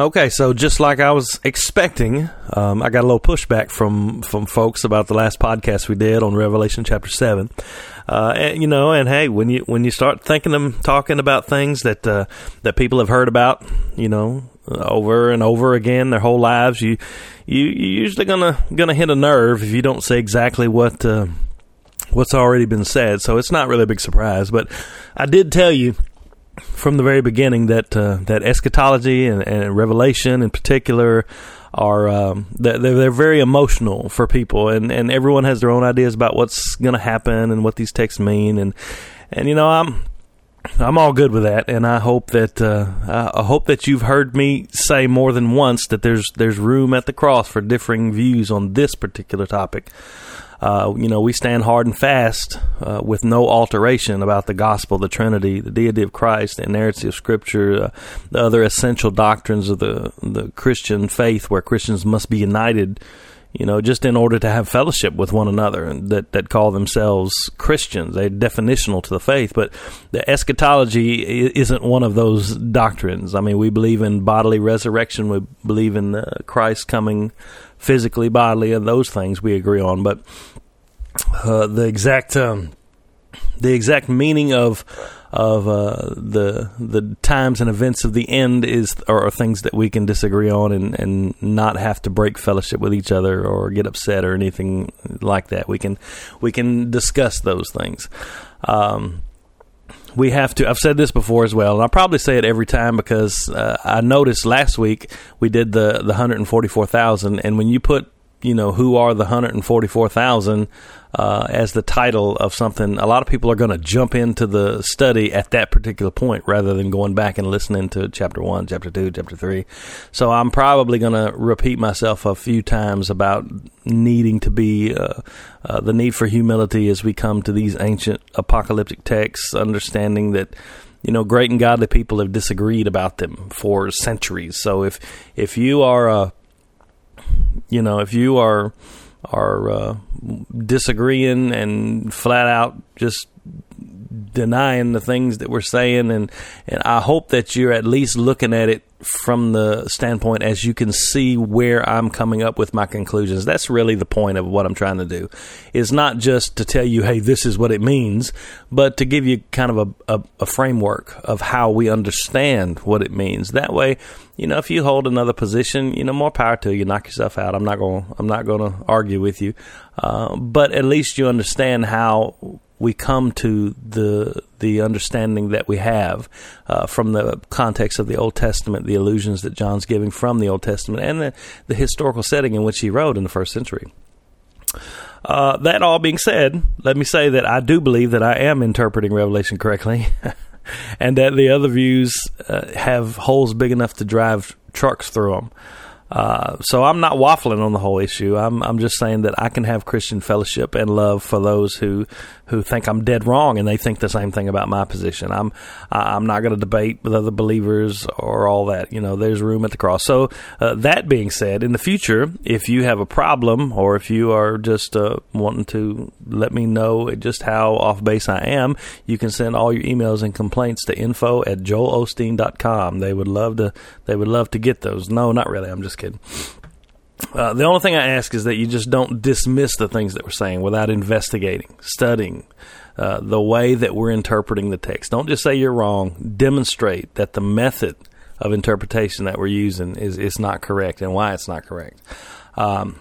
Okay, so just like I was expecting, um, I got a little pushback from from folks about the last podcast we did on Revelation chapter seven. Uh, and, you know, and hey, when you when you start thinking them talking about things that uh, that people have heard about, you know, over and over again their whole lives, you you you're usually gonna gonna hit a nerve if you don't say exactly what uh, what's already been said. So it's not really a big surprise. But I did tell you from the very beginning that uh, that eschatology and, and, Revelation in particular are um, they're, they're very emotional for people, and, and everyone has their own ideas about what's going to happen and what these texts mean, and and you know I'm I'm all good with that, and I hope that uh, I hope that you've heard me say more than once that there's there's room at the cross for differing views on this particular topic uh, you know, we stand hard and fast uh, with no alteration about the gospel, the Trinity, the deity of Christ, the inerrancy of Scripture, uh, the other essential doctrines of the the Christian faith, where Christians must be united. You know, just in order to have fellowship with one another, and that that call themselves Christians, they're definitional to the faith. But the eschatology isn't one of those doctrines. I mean, we believe in bodily resurrection. We believe in uh, Christ coming physically, bodily, and those things we agree on. But uh, the exact um, the exact meaning of of uh, the the times and events of the end is are, things that we can disagree on and, and not have to break fellowship with each other or get upset or anything like that. We can we can discuss those things. Um, we have to. I've said this before as well, and I'll probably say it every time because uh, I noticed last week we did the the 144,000, and when you put you know who are the 144,000 uh, as the title of something, a lot of people are going to jump into the study at that particular point rather than going back and listening to chapter one, chapter two, chapter three. So I'm probably going to repeat myself a few times about needing to be uh, uh, the need for humility as we come to these ancient apocalyptic texts, understanding that you know great and godly people have disagreed about them for centuries. So if if you are a you know if you are are uh, disagreeing and flat out just denying the things that we're saying and and I hope that you're at least looking at it from the standpoint as you can see where I'm coming up with my conclusions. That's really the point of what I'm trying to do. Is not just to tell you, hey, this is what it means, but to give you kind of a, a, a framework of how we understand what it means. That way, you know, if you hold another position, you know, more power to you. Knock yourself out. I'm not going. I'm not going to argue with you, uh, but at least you understand how we come to the the understanding that we have uh, from the context of the Old Testament, the allusions that John's giving from the Old Testament, and the, the historical setting in which he wrote in the first century. Uh, that all being said, let me say that I do believe that I am interpreting Revelation correctly, and that the other views uh, have holes big enough to drive trucks through them. Uh, so I'm not waffling on the whole issue. I'm I'm just saying that I can have Christian fellowship and love for those who who think I'm dead wrong and they think the same thing about my position. I'm I'm not going to debate with other believers or all that. You know, there's room at the cross. So uh, that being said, in the future, if you have a problem or if you are just uh, wanting to let me know just how off base I am, you can send all your emails and complaints to info at joelosteen.com. They would love to they would love to get those. No, not really. I'm just kidding. Uh, the only thing I ask is that you just don't dismiss the things that we're saying without investigating, studying uh, the way that we're interpreting the text. Don't just say you're wrong. Demonstrate that the method of interpretation that we're using is, is not correct and why it's not correct. Um,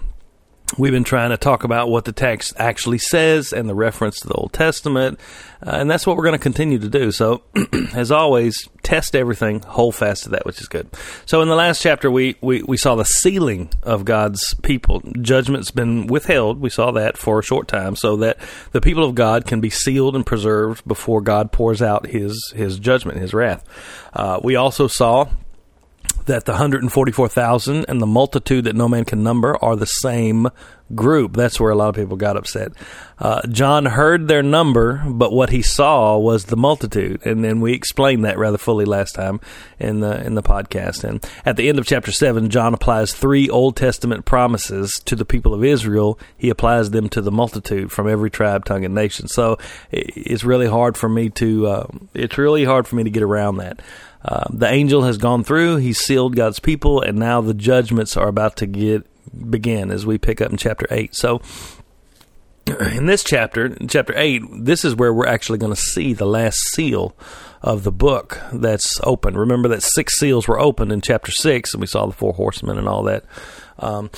We've been trying to talk about what the text actually says and the reference to the Old Testament, uh, and that's what we're going to continue to do. So, as always, test everything, hold fast to that, which is good. So, in the last chapter, we, we, we saw the sealing of God's people. Judgment's been withheld. We saw that for a short time, so that the people of God can be sealed and preserved before God pours out his, his judgment, his wrath. Uh, we also saw that the 144,000 and the multitude that no man can number are the same group. That's where a lot of people got upset. Uh, John heard their number, but what he saw was the multitude, and then we explained that rather fully last time in the in the podcast. And at the end of chapter seven, John applies three Old Testament promises to the people of Israel. He applies them to the multitude from every tribe, tongue, and nation. So it's really hard for me to uh, it's really hard for me to get around that. Uh, the angel has gone through; he's sealed God's people, and now the judgments are about to get begin as we pick up in chapter eight. So, in this chapter, in chapter eight, this is where we're actually going to see the last seal of the book that's open. Remember that six seals were opened in chapter six, and we saw the four horsemen and all that. Um,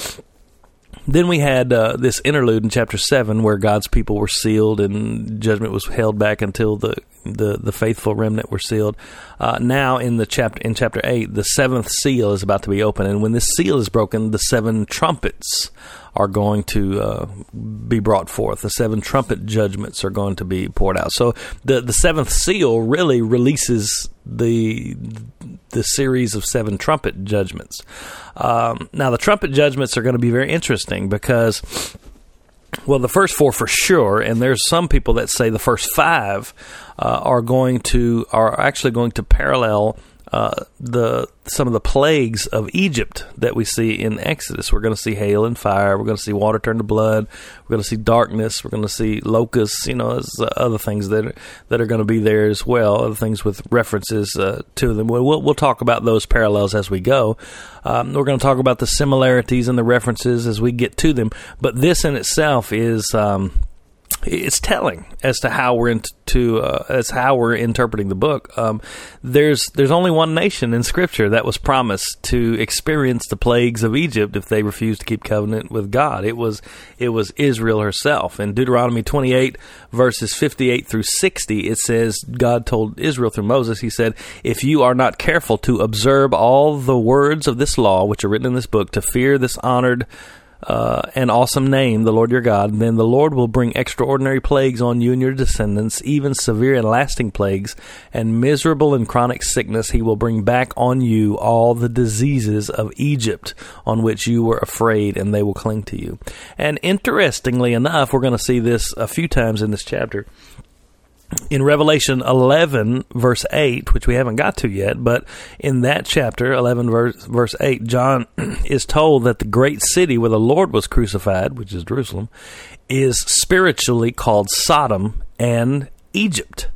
then we had uh, this interlude in chapter seven where God's people were sealed and judgment was held back until the the, the faithful remnant were sealed. Uh, now in the chapter in chapter eight, the seventh seal is about to be opened, and when this seal is broken, the seven trumpets are going to uh, be brought forth. The seven trumpet judgments are going to be poured out. So the the seventh seal really releases the the series of seven trumpet judgments. Um, now the trumpet judgments are going to be very interesting because. Well, the first four for sure, and there's some people that say the first five uh, are going to are actually going to parallel uh, the some of the plagues of Egypt that we see in Exodus. We're going to see hail and fire. We're going to see water turn to blood. We're going to see darkness. We're going to see locusts. You know, uh, other things that are, that are going to be there as well. Other things with references uh, to them. We'll, we'll, talk about those parallels as we go. Um, we're going to talk about the similarities and the references as we get to them. But this in itself is. Um, it's telling as to how we're into uh, as how we're interpreting the book. Um, there's there's only one nation in Scripture that was promised to experience the plagues of Egypt if they refused to keep covenant with God. It was it was Israel herself. In Deuteronomy 28 verses 58 through 60, it says God told Israel through Moses. He said, "If you are not careful to observe all the words of this law which are written in this book, to fear this honored." Uh, an awesome name, the Lord your God, then the Lord will bring extraordinary plagues on you and your descendants, even severe and lasting plagues, and miserable and chronic sickness. He will bring back on you all the diseases of Egypt on which you were afraid, and they will cling to you. And interestingly enough, we're going to see this a few times in this chapter in Revelation 11, verse 8, which we haven't got to yet, but in that chapter, 11, verse, verse 8, John is told that the great city where the Lord was crucified, which is Jerusalem, is spiritually called Sodom and Egypt.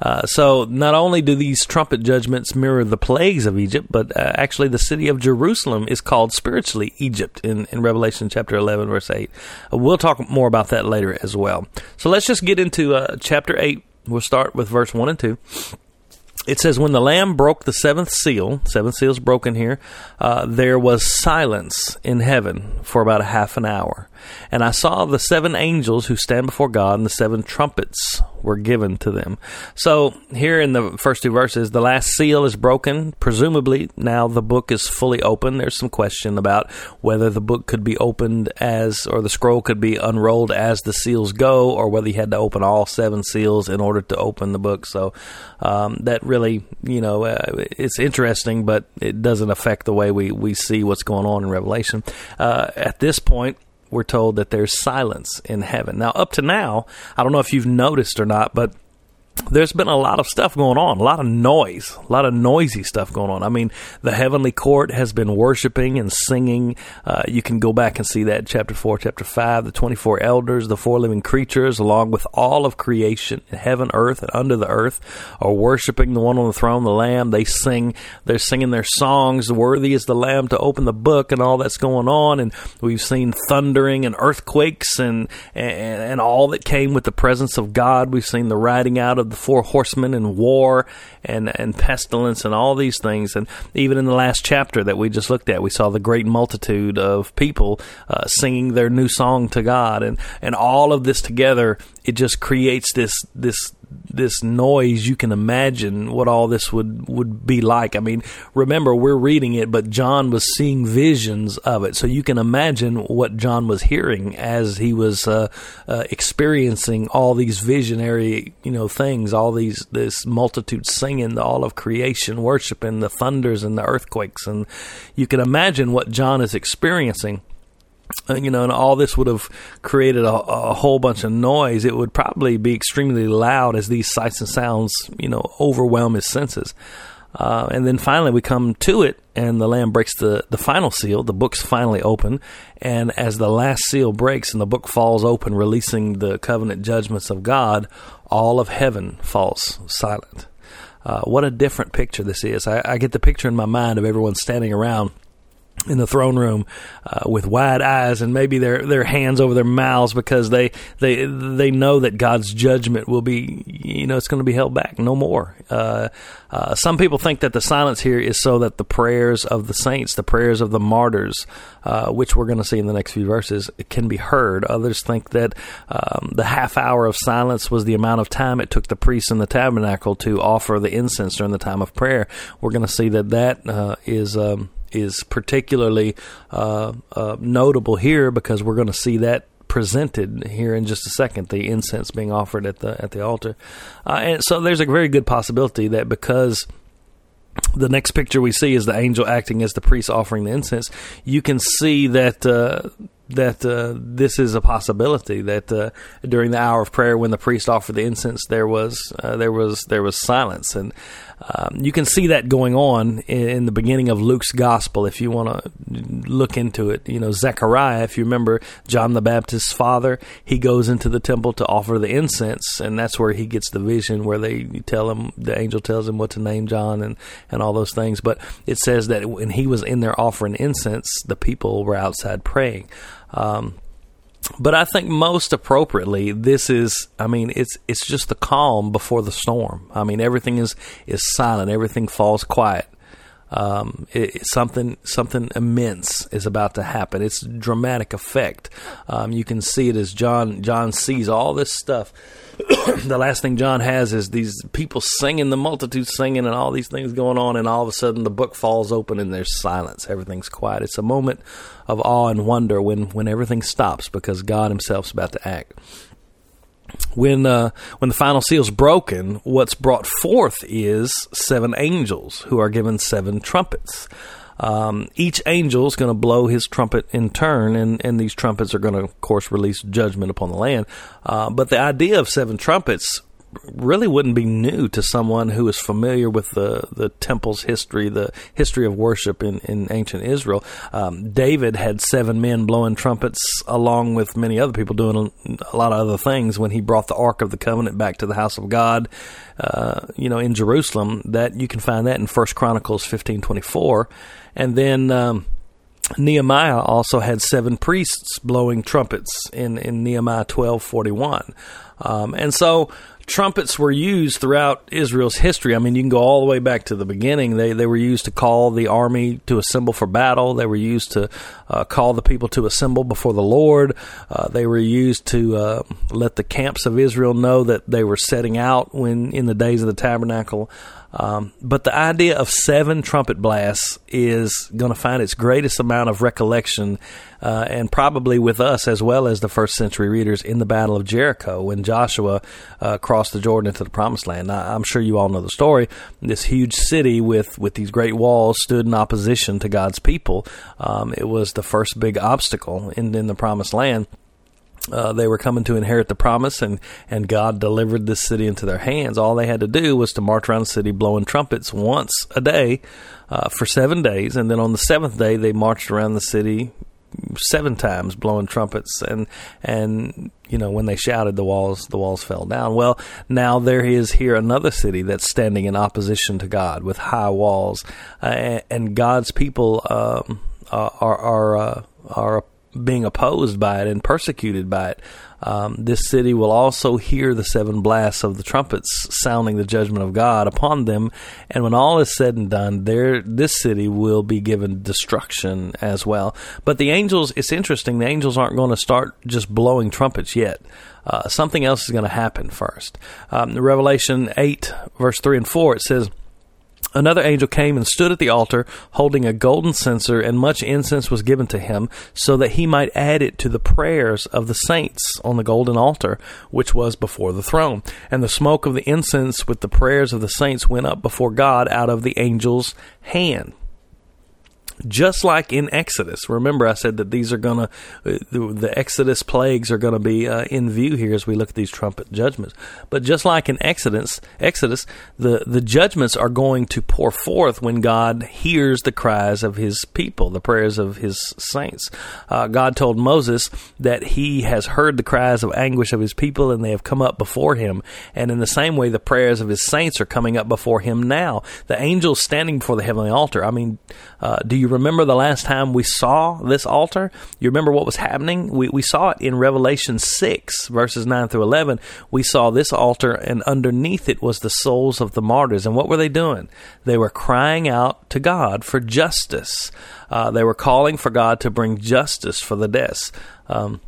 Uh, so not only do these trumpet judgments mirror the plagues of Egypt, but uh, actually the city of Jerusalem is called spiritually Egypt in, in Revelation chapter 11, verse 8. Uh, we'll talk more about that later as well. So let's just get into uh, chapter 8, We'll start with verse 1 and 2. It says, When the Lamb broke the seventh seal, seven seals broken here, uh, there was silence in heaven for about a half an hour. And I saw the seven angels who stand before God, and the seven trumpets were given to them. So, here in the first two verses, the last seal is broken. Presumably, now the book is fully open. There's some question about whether the book could be opened as, or the scroll could be unrolled as the seals go, or whether you had to open all seven seals in order to open the book. So, um, that really, you know, uh, it's interesting, but it doesn't affect the way we, we see what's going on in Revelation. Uh, at this point, we're told that there's silence in heaven. Now, up to now, I don't know if you've noticed or not, but there's been a lot of stuff going on, a lot of noise, a lot of noisy stuff going on. I mean, the heavenly court has been worshiping and singing. Uh, you can go back and see that chapter 4, chapter 5. The 24 elders, the four living creatures, along with all of creation, heaven, earth, and under the earth, are worshiping the one on the throne, the Lamb. They sing, they're singing their songs. Worthy is the Lamb to open the book and all that's going on. And we've seen thundering and earthquakes and, and, and all that came with the presence of God. We've seen the riding out of the four horsemen and war and, and pestilence and all these things. And even in the last chapter that we just looked at, we saw the great multitude of people uh, singing their new song to God. And, and all of this together, it just creates this, this this noise, you can imagine what all this would, would be like. I mean, remember, we're reading it, but John was seeing visions of it. So you can imagine what John was hearing as he was uh, uh, experiencing all these visionary, you know, things, all these, this multitude singing, the all of creation, worshiping the thunders and the earthquakes. And you can imagine what John is experiencing you know, and all this would have created a, a, whole bunch of noise. It would probably be extremely loud as these sights and sounds, you know, overwhelm his senses. Uh, and then finally we come to it, and the Lamb breaks the, the final seal. The book's finally open. And as the last seal breaks and the book falls open, releasing the covenant judgments of God, all of heaven falls silent. uh, what a different picture this is. I, I get the picture in my mind of everyone standing around in the throne room uh, with wide eyes and maybe their their hands over their mouths because they they they know that God's judgment will be you know it's going to be held back no more. Uh, uh, some people think that the silence here is so that the prayers of the saints, the prayers of the martyrs, uh, which we're going to see in the next few verses, can be heard. Others think that um, the half hour of silence was the amount of time it took the priests in the tabernacle to offer the incense during the time of prayer. We're going to see that that uh, is. Um, is particularly uh, uh, notable here because we're going to see that presented here in just a second. The incense being offered at the at the altar, uh, and so there's a very good possibility that because the next picture we see is the angel acting as the priest offering the incense. You can see that uh, that uh, this is a possibility that uh, during the hour of prayer when the priest offered the incense there was there was there was silence and um, you can see that going on in, in, the beginning of Luke's gospel if you want to look into it. You know Zechariah if you remember John the Baptist's father he goes into the temple to offer the incense and that's where he gets the vision where they tell him the angel tells him what to name John and and all those things. But it says that when he was in there offering incense the people were outside praying. Um, but I think most appropriately, this is. I mean, it's it's just the calm before the storm. I mean, everything is is silent. Everything falls quiet. Um, it, something something immense is about to happen. It's dramatic effect. Um, you can see it as John John sees all this stuff. the last thing John has is these people singing, the multitude singing, and all these things going on, and all of a sudden the book falls open and there's silence. Everything's quiet. It's a moment of awe and wonder when when everything stops because God Himself's about to act when uh, when the final seal is broken, what's brought forth is seven angels who are given seven trumpets. Um, each angel is going to blow his trumpet in turn, and, and these trumpets are going to, of course, release judgment upon the land. Uh, but the idea of seven trumpets really wouldn't be new to someone who is familiar with the, the temple's history, the history of worship in, in ancient Israel. Um, David had seven men blowing trumpets along with many other people doing a, a, lot of other things when he brought the Ark of the Covenant back to the house of God, uh, you know, in Jerusalem. That you can find that in First Chronicles fifteen twenty four, and then. Um, Nehemiah also had seven priests blowing trumpets in, in Nehemiah twelve forty one, um, and so trumpets were used throughout Israel's history. I mean, you can go all the way back to the beginning. They they were used to call the army to assemble for battle. They were used to uh, call the people to assemble before the Lord. Uh, they were used to uh, let the camps of Israel know that they were setting out when in the days of the tabernacle. Um, but the idea of seven trumpet blasts is going to find its greatest amount of recollection, uh, and probably with us as well as the first century readers in the Battle of Jericho when Joshua uh, crossed the Jordan into the Promised Land. Now, I'm sure you all know the story. This huge city with, with these great walls stood in opposition to God's people. Um, it was the first big obstacle in, in the Promised Land. Uh, they were coming to inherit the promise, and, and God delivered this city into their hands. All they had to do was to march around the city blowing trumpets once a day uh, for seven days, and then on the seventh day they marched around the city seven times blowing trumpets and and you know when they shouted the walls the walls fell down well now there is here another city that's standing in opposition to God with high walls uh, and God's people um, are are uh, are being opposed by it and persecuted by it. Um, this city will also hear the seven blasts of the trumpets sounding the judgment of God upon them. And when all is said and done, there this city will be given destruction as well. But the angels, it's interesting. The angels aren't going to start just blowing trumpets yet. Uh, something else is going to happen first. Um, Revelation eight, verse three and four, it says. Another angel came and stood at the altar, holding a golden censer, and much incense was given to him, so that he might add it to the prayers of the saints on the golden altar, which was before the throne. And the smoke of the incense with the prayers of the saints went up before God out of the angel's hand. Just like in Exodus. Remember, I said that these are going to, uh, the, the, Exodus plagues are going to be uh, in view here as we look at these trumpet judgments. But just like in Exodus, Exodus, the, the judgments are going to pour forth when God hears the cries of his people, the prayers of his saints. Uh, God told Moses that he has heard the cries of anguish of his people and they have come up before him. And in the same way, the prayers of his saints are coming up before him now. The angels standing before the heavenly altar. I mean, uh, do you remember the last time we saw this altar? You remember what was happening? We, we saw it in Revelation 6, verses 9 through 11. We saw this altar, and underneath it was the souls of the martyrs. And what were they doing? They were crying out to God for justice. Uh, they were calling for God to bring justice for the deaths. Um,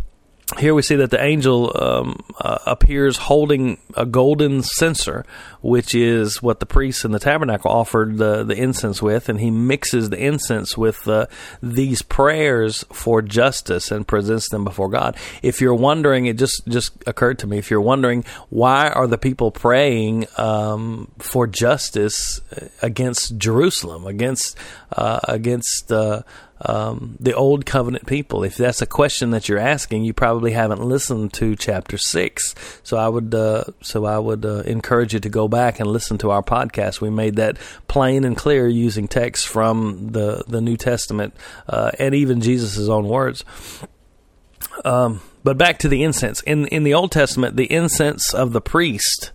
here we see that the angel um, uh, appears holding a golden censer, which is what the priests in the tabernacle offered the, the incense with, and he mixes the incense with uh, these prayers for justice and presents them before God. If you're wondering, it just just occurred to me. If you're wondering why are the people praying um, for justice against Jerusalem, against uh, against uh, um, the old covenant people? If that's a question that you're asking, you probably haven't listened to chapter six. So I would, uh, so I would uh, encourage you to go back and listen to our podcast. We made that plain and clear using text from the the New Testament uh, and even Jesus' own words. Um, but back to the incense in in the Old Testament, the incense of the priest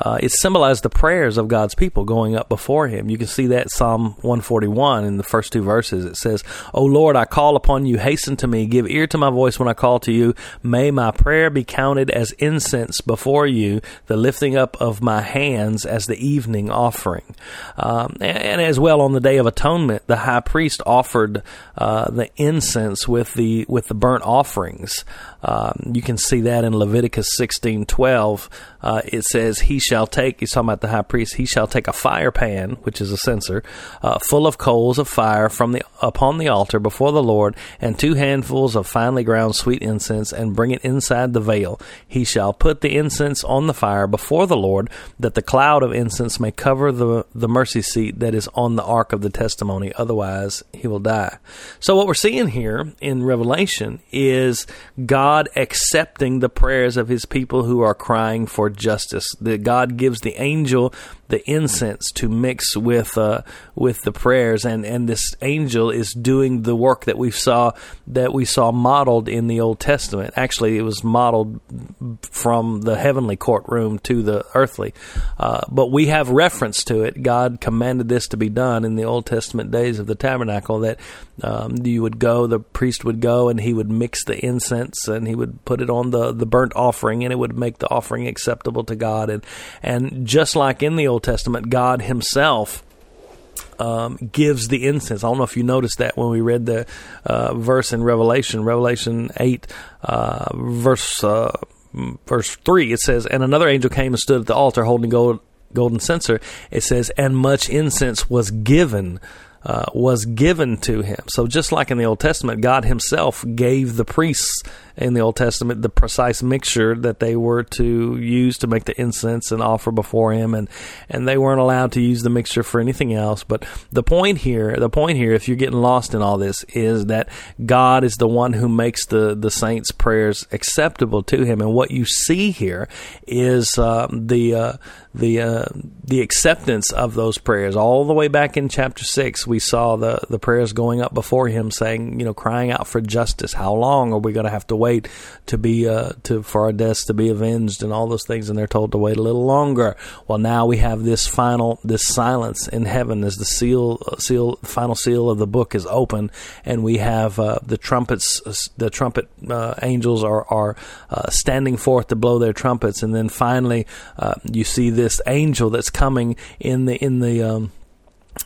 uh, it symbolized the prayers of God's people going up before Him. You can see that Psalm 141 in the first two verses. It says, "O Lord, I call upon you; hasten to me. Give ear to my voice when I call to you. May my prayer be counted as incense before you, the lifting up of my hands as the evening offering." Um, and, and, as well on the Day of Atonement, the high priest offered uh, the incense with the with the burnt offerings. Um, you can see that in Leviticus sixteen twelve. Uh, it says, "He shall take." He's talking about the high priest. He shall take a fire pan, which is a censer, uh, full of coals of fire from the upon the altar before the Lord, and two handfuls of finely ground sweet incense, and bring it inside the veil. He shall put the incense on the fire before the Lord, that the cloud of incense may cover the the mercy seat that is on the ark of the testimony. Otherwise, he will die. So what we're seeing here in Revelation is God God accepting the prayers of his people who are crying for justice. That God gives the angel the incense to mix with uh, with the prayers, and, and this angel is doing the work that we saw that we saw modeled in the Old Testament. Actually, it was modeled from the heavenly courtroom to the earthly, uh, but we have reference to it. God commanded this to be done in the Old Testament days of the tabernacle. That um, you would go, the priest would go, and he would mix the incense, and he would put it on the the burnt offering, and it would make the offering acceptable to God. And and just like in the Old Old Testament, God Himself um, gives the incense. I don't know if you noticed that when we read the uh, verse in Revelation, Revelation 8, uh, verse, uh, verse 3. It says, And another angel came and stood at the altar holding gold, golden censer. It says, And much incense was given. Uh, was given to him. So, just like in the Old Testament, God Himself gave the priests in the Old Testament the precise mixture that they were to use to make the incense and offer before Him, and and they weren't allowed to use the mixture for anything else. But the point here, the point here, if you're getting lost in all this, is that God is the one who makes the the saints' prayers acceptable to Him, and what you see here is uh, the uh, the uh, the acceptance of those prayers. All the way back in chapter six, we saw the the prayers going up before Him, saying, you know, crying out for justice. How long are we going to have to wait? to be uh, to for our deaths to be avenged and all those things, and they're told to wait a little longer. Well, now we have this final this silence in heaven as the seal uh, seal final seal of the book is open, and we have uh, the trumpets uh, the trumpet uh, angels are are standing forth to blow their trumpets, and then finally you see this angel that's coming in the in the um,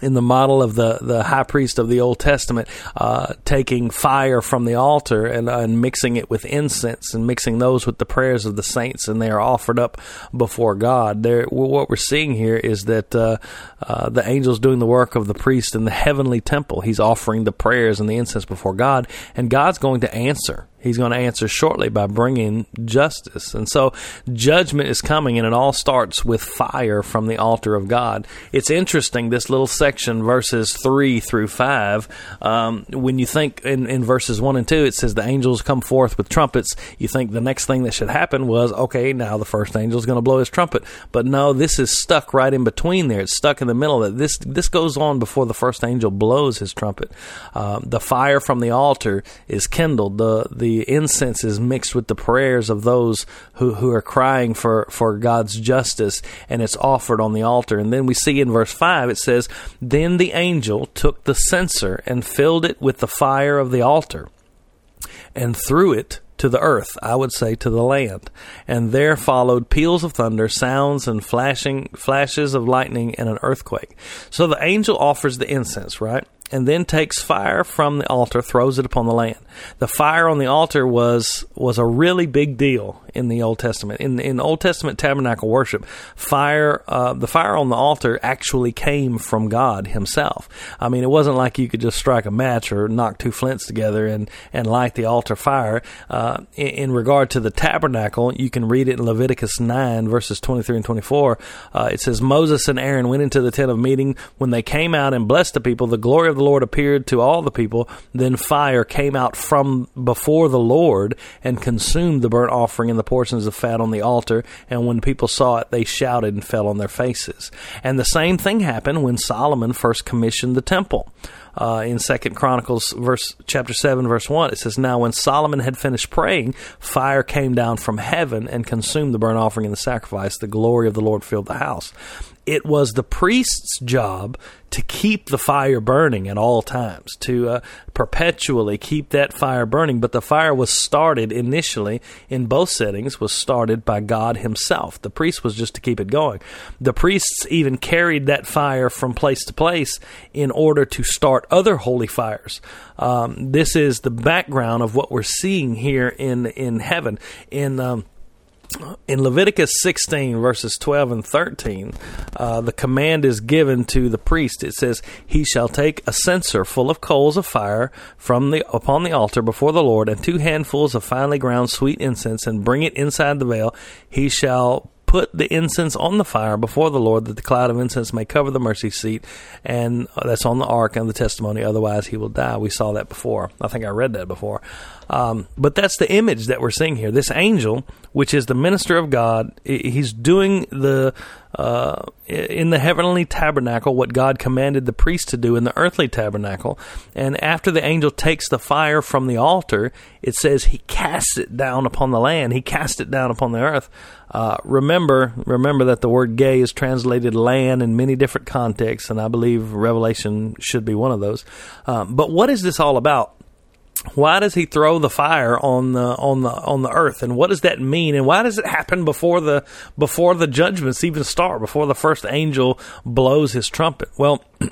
in the model of the, the high priest of the Old Testament, uh, taking fire from the altar and, uh, and mixing it with incense and mixing those with the prayers of the saints, and they are offered up before God. There, what we're seeing here is that uh, uh, the angel's doing the work of the priest in the heavenly temple. He's offering the prayers and the incense before God, and God's going to answer He's going to answer shortly by bringing justice. And so judgment is coming, and it all starts with fire from the altar of God. It's interesting, this little section, verses 3 through 5. Um, when you think in, in verses 1 and 2, it says the angels come forth with trumpets. You think the next thing that should happen was, okay, now the first angel is going to blow his trumpet. But no, this is stuck right in between there. It's stuck in the middle. That this, this goes on before the first angel blows his trumpet. Uh, the fire from the altar is kindled. The, the incense is mixed with the prayers of those who, who are crying for, for God's justice, and it's offered on the altar. And then we see in verse 5, it says, Then the angel took the censer and filled it with the fire of the altar and threw it to the earth, I would say to the land. And there followed peals of thunder, sounds and flashing flashes of lightning and an earthquake. So the angel offers the incense, right? And then takes fire from the altar, throws it upon the land. The fire on the altar was was a really big deal in the Old Testament. In in Old Testament tabernacle worship, fire uh, the fire on the altar actually came from God Himself. I mean, it wasn't like you could just strike a match or knock two flints together and and light the altar fire. Uh, in, in, regard to the tabernacle, you can read it in Leviticus nine verses twenty three and twenty four. Uh, it says Moses and Aaron went into the tent of meeting when they came out and blessed the people. The glory of the Lord appeared to all the people. Then fire came out from before the Lord and consumed the burnt offering and the portions of fat on the altar. And when people saw it, they shouted and fell on their faces. And the same thing happened when Solomon first commissioned the temple. Uh, in Second Chronicles, verse chapter seven, verse one, it says, "Now when Solomon had finished praying, fire came down from heaven and consumed the burnt offering and the sacrifice. The glory of the Lord filled the house." It was the priest's job to keep the fire burning at all times, to uh, perpetually keep that fire burning. But the fire was started initially in both settings, was started by God Himself. The priest was just to keep it going. The priests even carried that fire from place to place in order to start other holy fires. Um, this is the background of what we're seeing here in in heaven. In um, in Leviticus 16, verses 12 and 13, uh, the command is given to the priest. It says, He shall take a censer full of coals of fire from the upon the altar before the Lord, and two handfuls of finely ground sweet incense, and bring it inside the veil. He shall put the incense on the fire before the Lord, that the cloud of incense may cover the mercy seat, and that's on the ark and the testimony. Otherwise, he will die. We saw that before. I think I read that before. Um, but that's the image that we're seeing here. This angel, which is the minister of God, he's doing the uh, in the heavenly tabernacle what God commanded the priest to do in the earthly tabernacle. And after the angel takes the fire from the altar, it says he casts it down upon the land. He cast it down upon the earth. Uh, remember, remember that the word "gay" is translated "land" in many different contexts, and I believe Revelation should be one of those. Um, but what is this all about? Why does he throw the fire on the on the on the earth and what does that mean and why does it happen before the before the judgments even start before the first angel blows his trumpet well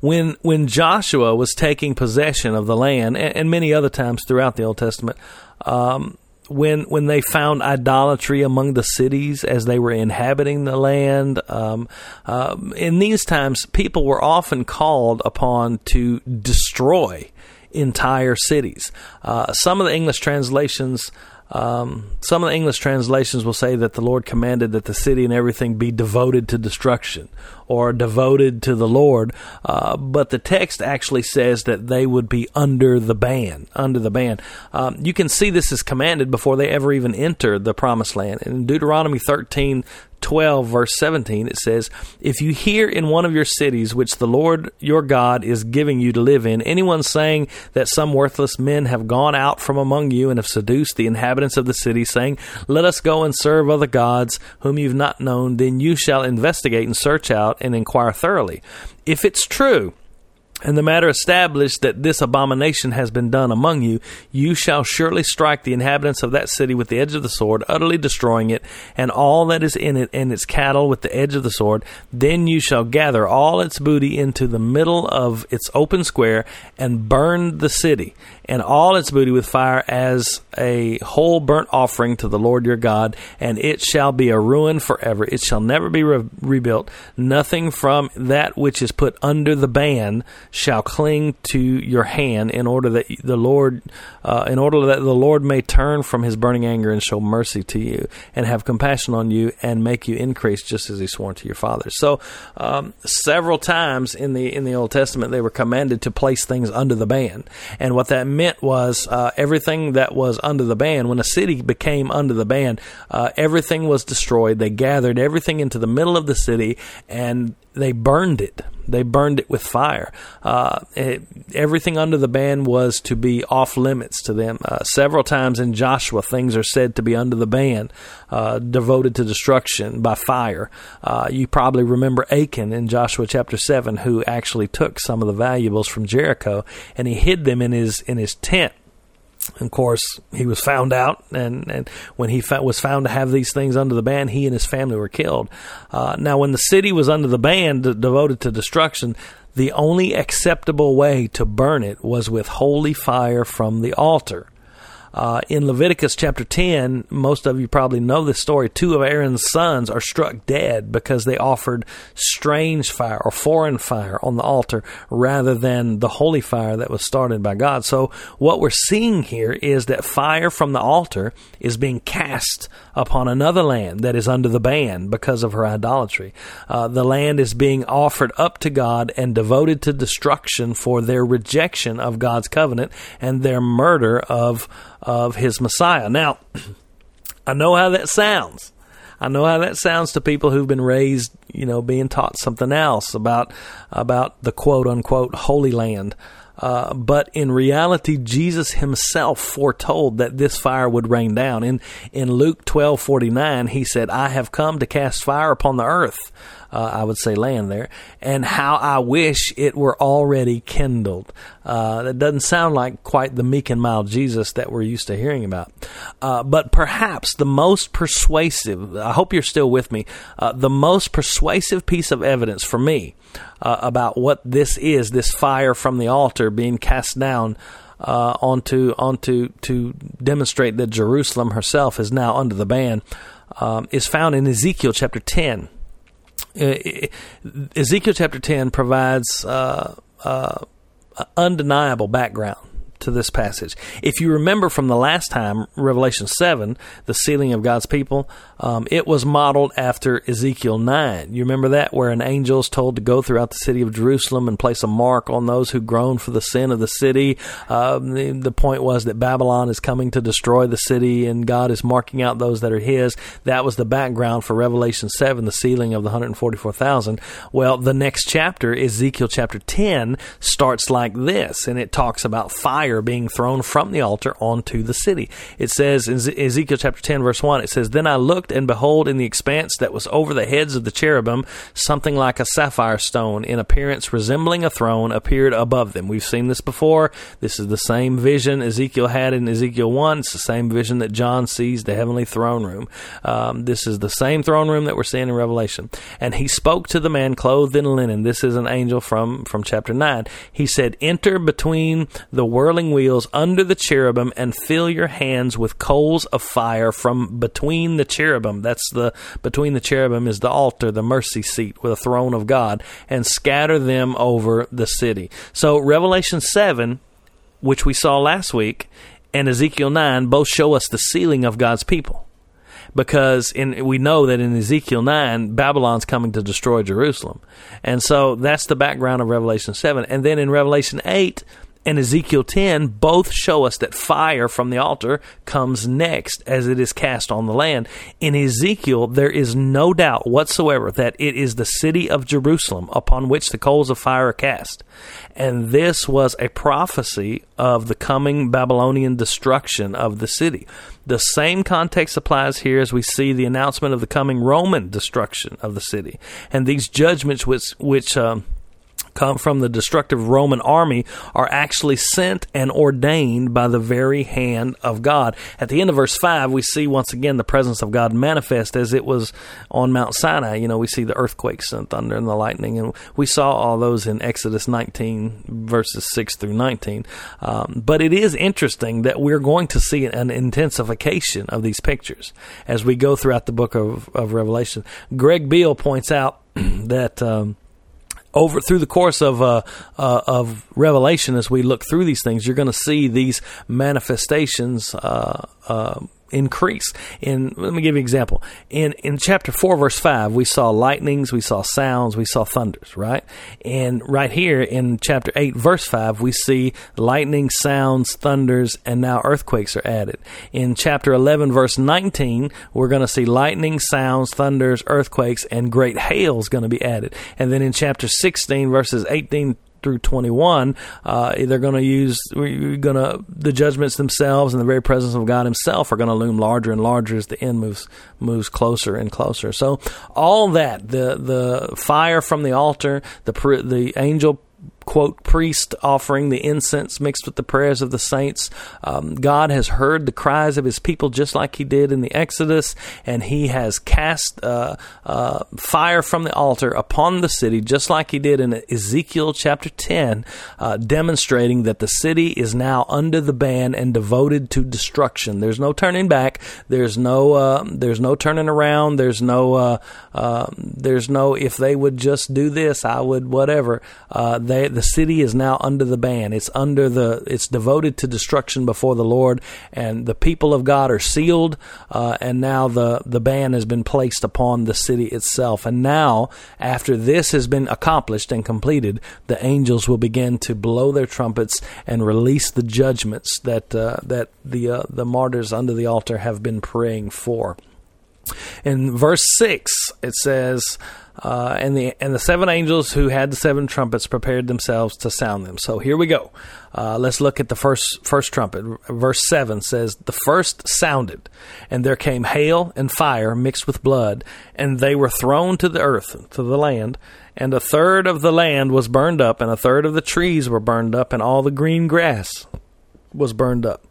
when when Joshua was taking possession of the land and, and many other times throughout the Old Testament um, when when they found idolatry among the cities as they were inhabiting the land. Um, uh, in these times, people were often called upon to destroy entire cities. Uh, some of the English translations. Um, some of the English translations will say that the Lord commanded that the city and everything be devoted to destruction or devoted to the Lord, uh, but the text actually says that they would be under the ban. Under the ban, um, you can see this is commanded before they ever even enter the promised land. In Deuteronomy thirteen 12, verse 17, it says, If you hear in one of your cities, which the Lord your God is giving you to live in, anyone saying that some worthless men have gone out from among you and have seduced the inhabitants of the city, saying, Let us go and serve other gods whom you've not known, then you shall investigate and search out and inquire thoroughly. If it's true, and the matter established that this abomination has been done among you, you shall surely strike the inhabitants of that city with the edge of the sword, utterly destroying it, and all that is in it, and its cattle with the edge of the sword. Then you shall gather all its booty into the middle of its open square, and burn the city, and all its booty with fire as a whole burnt offering to the Lord your God, and it shall be a ruin forever. It shall never be re- rebuilt. Nothing from that which is put under the ban shall cling to your hand in order that the Lord, uh, in order that the Lord may turn from his burning anger and show mercy to you and have compassion on you and make you increase just as he swore to your fathers. So, um, several times in the in the Old Testament, they were commanded to place things under the ban, and what that meant was uh, everything that was under the ban. When a city became under the ban, uh, everything was destroyed. They gathered everything into the middle of the city and they burned it. They burned it with fire. Uh, it, everything under the ban was to be off limits to them. Uh, several times in Joshua, things are said to be under the ban, uh, devoted to destruction by fire. Uh, you probably remember Achan in Joshua chapter seven, who actually took some of the valuables from Jericho and he hid them in his in his tent of course, he was found out, and, and when he fa- was found to have these things under the ban, he and his family were killed. Uh, now, when the city was under the ban d- devoted to destruction, the only acceptable way to burn it was with holy fire from the altar. Uh, in Leviticus chapter 10, most of you probably know this story. Two of Aaron's sons are struck dead because they offered strange fire or foreign fire on the altar rather than the holy fire that was started by God. So, what we're seeing here is that fire from the altar is being cast upon another land that is under the ban because of her idolatry. Uh, the land is being offered up to God and devoted to destruction for their rejection of God's covenant and their murder of of his Messiah. Now, I know how that sounds. I know how that sounds to people who've been raised, you know, being taught something else about about the quote unquote holy land. Uh, but in reality, Jesus himself foretold that this fire would rain down. In in Luke twelve forty nine, he said, "I have come to cast fire upon the earth." Uh, I would say land there, and how I wish it were already kindled. Uh, that doesn't sound like quite the meek and mild Jesus that we're used to hearing about. Uh, but perhaps the most persuasive, I hope you're still with me, uh, the most persuasive piece of evidence for me uh, about what this is, this fire from the altar being cast down. Uh, onto onto to demonstrate that Jerusalem herself is now under the ban um, is found in Ezekiel chapter ten. Uh, Ezekiel chapter 10 provides uh, uh, undeniable background to this passage. If you remember from the last time, Revelation 7, the sealing of God's people, um, it was modeled after Ezekiel 9. You remember that, where an angel is told to go throughout the city of Jerusalem and place a mark on those who groan for the sin of the city. Um, the, the, point was that Babylon is coming to destroy the city and God is marking out those that are His. That was the background for Revelation 7, the sealing of the 144,000. Well, the next chapter, Ezekiel chapter 10, starts like this, and it talks about fire being thrown from the altar onto the city. It says in Ezekiel chapter 10, verse 1, it says, Then I looked looked, and behold, in the expanse that was over the heads of the cherubim, something like a sapphire stone, in appearance resembling a throne, appeared above them. We've seen this before. This is the same vision Ezekiel had in Ezekiel 1. It's the same vision that John sees, the heavenly throne room. Um, this is the same throne room that we're seeing in Revelation. And he spoke to the man clothed in linen. This is an angel from, from chapter 9. He said, Enter between the whirling wheels under the cherubim and fill your hands with coals of fire from between the cherubim. That's the between the cherubim is the altar, the mercy seat with a throne of God, and scatter them over the city. So Revelation seven, which we saw last week, and Ezekiel nine both show us the sealing of God's people. Because in, we know that in Ezekiel 9, Babylon's coming to destroy Jerusalem. And so that's the background of Revelation 7. And then in Revelation 8, and Ezekiel 10 both show us that fire from the altar comes next as it is cast on the land. In Ezekiel, there is no doubt whatsoever that it is the city of Jerusalem upon which the coals of fire are cast. And this was a prophecy of the coming Babylonian destruction of the city. The same context applies here as we see the announcement of the coming Roman destruction of the city. And these judgments, which, which, um, come from the destructive Roman army are actually sent and ordained by the very hand of God. At the end of verse 5, we see once again the presence of God manifest as it was on Mount Sinai. You know, we see the earthquakes and thunder and the lightning, and we saw all those in Exodus 19, verses 6 through 19. Um, but it is interesting that we're going to see an intensification of these pictures as we go throughout the book of, of Revelation. Greg Beale points out that. Um, over through the course of uh, uh, of Revelation, as we look through these things, you're going to see these manifestations uh, uh increase. In let me give you an example. In in chapter four, verse five, we saw lightnings, we saw sounds, we saw thunders, right? And right here in chapter eight, verse five, we see lightning, sounds, thunders, and now earthquakes are added. In chapter eleven, verse nineteen, we're going to see lightning, sounds, thunders, earthquakes, and great hail is going to be added. And then in chapter sixteen, verses eighteen through 21, uh, they're going to use we're going to the judgments themselves and the very presence of God Himself are going to loom larger and larger as the end moves moves closer and closer. So all that the the fire from the altar, the the angel quote, priest offering the incense mixed with the prayers of the saints. Um, God has heard the cries of his people just like he did in the Exodus, and he has cast uh, uh, fire from the altar upon the city just like he did in Ezekiel chapter 10, uh, demonstrating that the city is now under the ban and devoted to destruction. There's no turning back. There's no, uh, there's no turning around. There's no, uh, uh, there's no, if they would just do this, I would, whatever. they, the city is now under the ban. It's under the. It's devoted to destruction before the Lord, and the people of God are sealed. Uh, and now the the ban has been placed upon the city itself. And now, after this has been accomplished and completed, the angels will begin to blow their trumpets and release the judgments that uh, that the uh, the martyrs under the altar have been praying for. In verse six, it says. Uh, and the and the seven angels who had the seven trumpets prepared themselves to sound them. So here we go. Uh, let's look at the first first trumpet. Verse seven says, "The first sounded, and there came hail and fire mixed with blood, and they were thrown to the earth, to the land." And a third of the land was burned up, and a third of the trees were burned up, and all the green grass was burned up.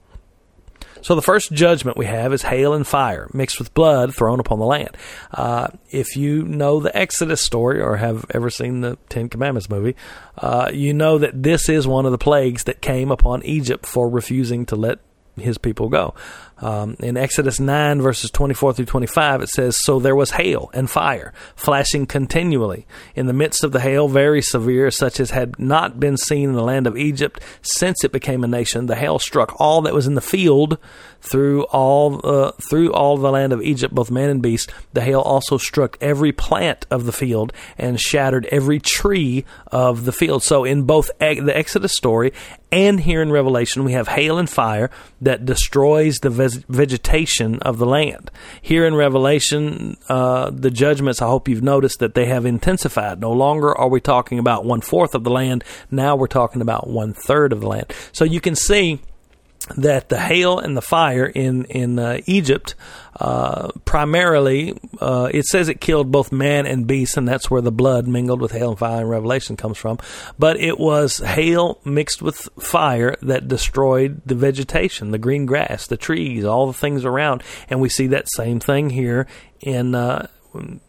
So the first judgment we have is hail and fire mixed with blood thrown upon the land. Uh, if you know the Exodus story or have ever seen the Ten Commandments movie, uh, you know that this is one of the plagues that came upon Egypt for refusing to let his people go. Um, in Exodus 9, verses 24 through 25, it says, So there was hail and fire, flashing continually. In the midst of the hail, very severe, such as had not been seen in the land of Egypt since it became a nation. The hail struck all that was in the field through all uh, through all the land of Egypt, both man and beast. The hail also struck every plant of the field and shattered every tree of the field. So in both the Exodus story and here in Revelation, we have hail and fire that destroys the vegetation of the land. Here in Revelation, uh, the judgments, I hope you've noticed that they have intensified. No longer are we talking about one fourth of the land, now we're talking about one third of the land. So you can see that the hail and the fire in in uh, Egypt uh, primarily uh, it says it killed both man and beast, and that's where the blood mingled with hail and fire in Revelation comes from. But it was hail mixed with fire that destroyed the vegetation, the green grass, the trees, all the things around, and we see that same thing here in uh,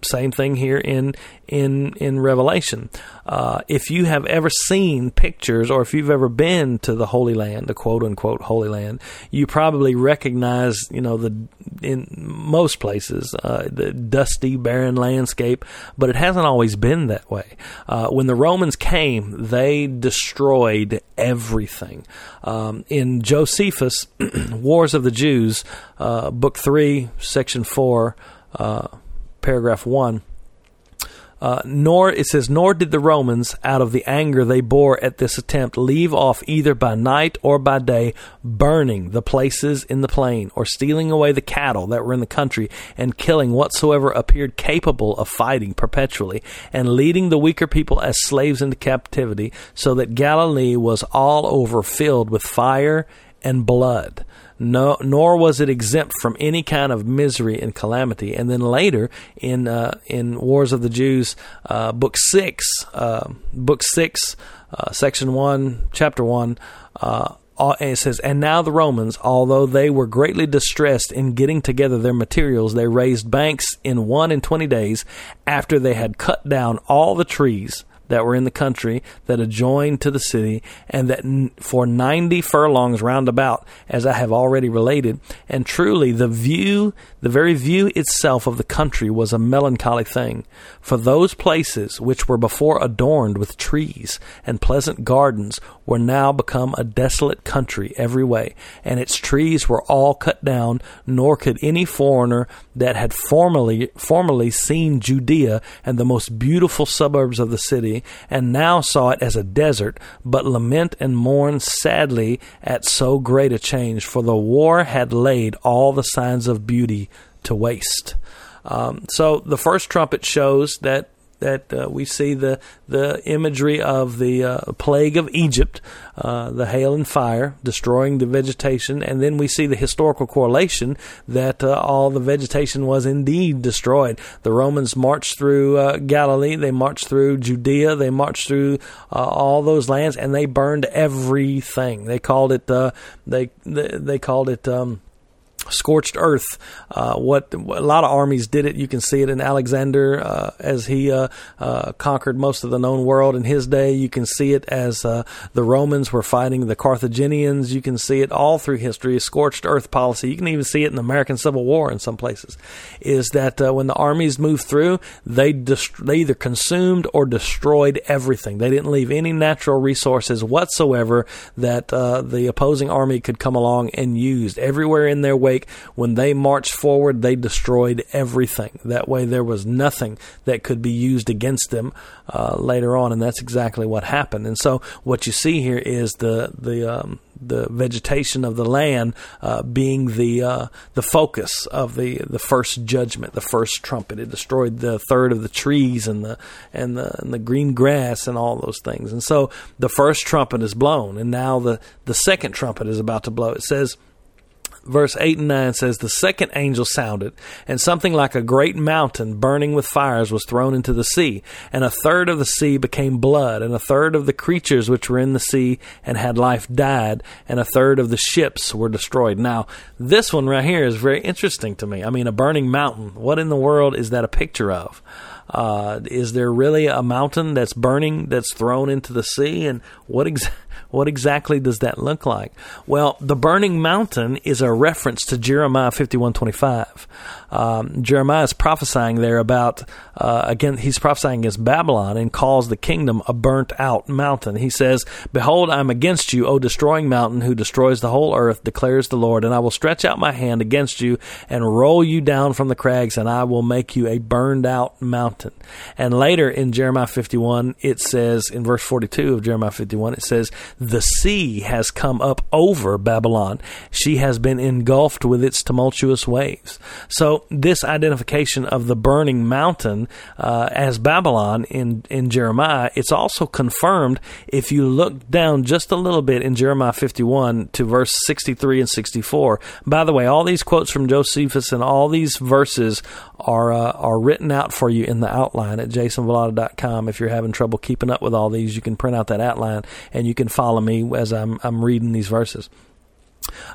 same thing here in in in Revelation. Uh, if you have ever seen pictures, or if you've ever been to the Holy Land, the quote unquote Holy Land, you probably recognize, you know, the in most places uh, the dusty, barren landscape. But it hasn't always been that way. Uh, when the Romans came, they destroyed everything. Um, in Josephus' Wars of the Jews, uh, Book Three, Section Four. Paragraph 1. Uh, nor it says, nor did the Romans, out of the anger they bore at this attempt, leave off either by night or by day, burning the places in the plain, or stealing away the cattle that were in the country, and killing whatsoever appeared capable of fighting perpetually, and leading the weaker people as slaves into captivity, so that Galilee was all over filled with fire and blood no, nor was it exempt from any kind of misery and calamity. And then later in uh, in Wars of the Jews, uh, book six, uh, book six, uh, section one, chapter one. Uh, it says, and now the Romans, although they were greatly distressed in getting together their materials, they raised banks in one and twenty days after they had cut down all the trees that were in the country that adjoined to the city, and that for 90 furlongs round about, as I have already related. And truly, the view, the very view itself of the country was a melancholy thing. For those places which were before adorned with trees and pleasant gardens were now become a desolate country every way, and its trees were all cut down, nor could any foreigner that had formerly formerly seen Judea and the most beautiful suburbs of the city, and now saw it as a desert, but lament and mourn sadly at so great a change, for the war had laid all the signs of beauty to waste. Um, so the first trumpet shows that that uh, we see the the imagery of the uh, plague of Egypt, uh, the hail and fire destroying the vegetation, and then we see the historical correlation that uh, all the vegetation was indeed destroyed. The Romans marched through uh, Galilee, they marched through Judea, they marched through uh, all those lands, and they burned everything. They called it they, they, they called it. Um, scorched earth. Uh, what a lot of armies did it. You can see it in Alexander uh, as he uh, uh conquered most of the known world in his day. You can see it as uh, the Romans were fighting the Carthaginians. You can see it all through history. Scorched earth policy. You can even see it in the American Civil War in some places. Is that uh, when the armies moved through, they dest- they either consumed or destroyed everything. They didn't leave any natural resources whatsoever that the opposing army could come along and use. Everywhere in their way when they marched forward, they destroyed everything. That way, there was nothing that could be used against them uh, later on, and that's exactly what happened. And so, what you see here is the the um, the vegetation of the land uh, being the uh, the focus of the the first judgment, the first trumpet. It destroyed the third of the trees and the and the and the green grass and all those things. And so the first trumpet is blown, and now the the second trumpet is about to blow. It says verse 8 and 9 says, The second angel sounded, and something like a great mountain burning with fires was thrown into the sea. And a third of the sea became blood, and a third of the creatures which were in the sea and had life died, and a third of the ships were destroyed. Now, this one right here is very interesting to me. I mean, a burning mountain. What in the world is that a picture of? Uh, is there really a mountain that's burning that's thrown into the sea? And what exactly? What exactly does that look like? Well, the burning mountain is a reference to Jeremiah 51:25. Um, Jeremiah is prophesying there about uh, again he's prophesying against Babylon and calls the kingdom a burnt out mountain. He says, "Behold, I am against you, O destroying mountain, who destroys the whole earth," declares the Lord, "and I will stretch out my hand against you and roll you down from the crags, and I will make you a burned out mountain." And later in Jeremiah 51, it says in verse 42 of Jeremiah 51, it says, "The sea has come up over Babylon; she has been engulfed with its tumultuous waves." So this identification of the burning mountain uh, as Babylon in in Jeremiah, it's also confirmed if you look down just a little bit in Jeremiah 51 to verse 63 and 64. By the way, all these quotes from Josephus and all these verses are uh, are written out for you in the outline at jasonvallata.com. If you're having trouble keeping up with all these, you can print out that outline and you can follow me as I'm I'm reading these verses.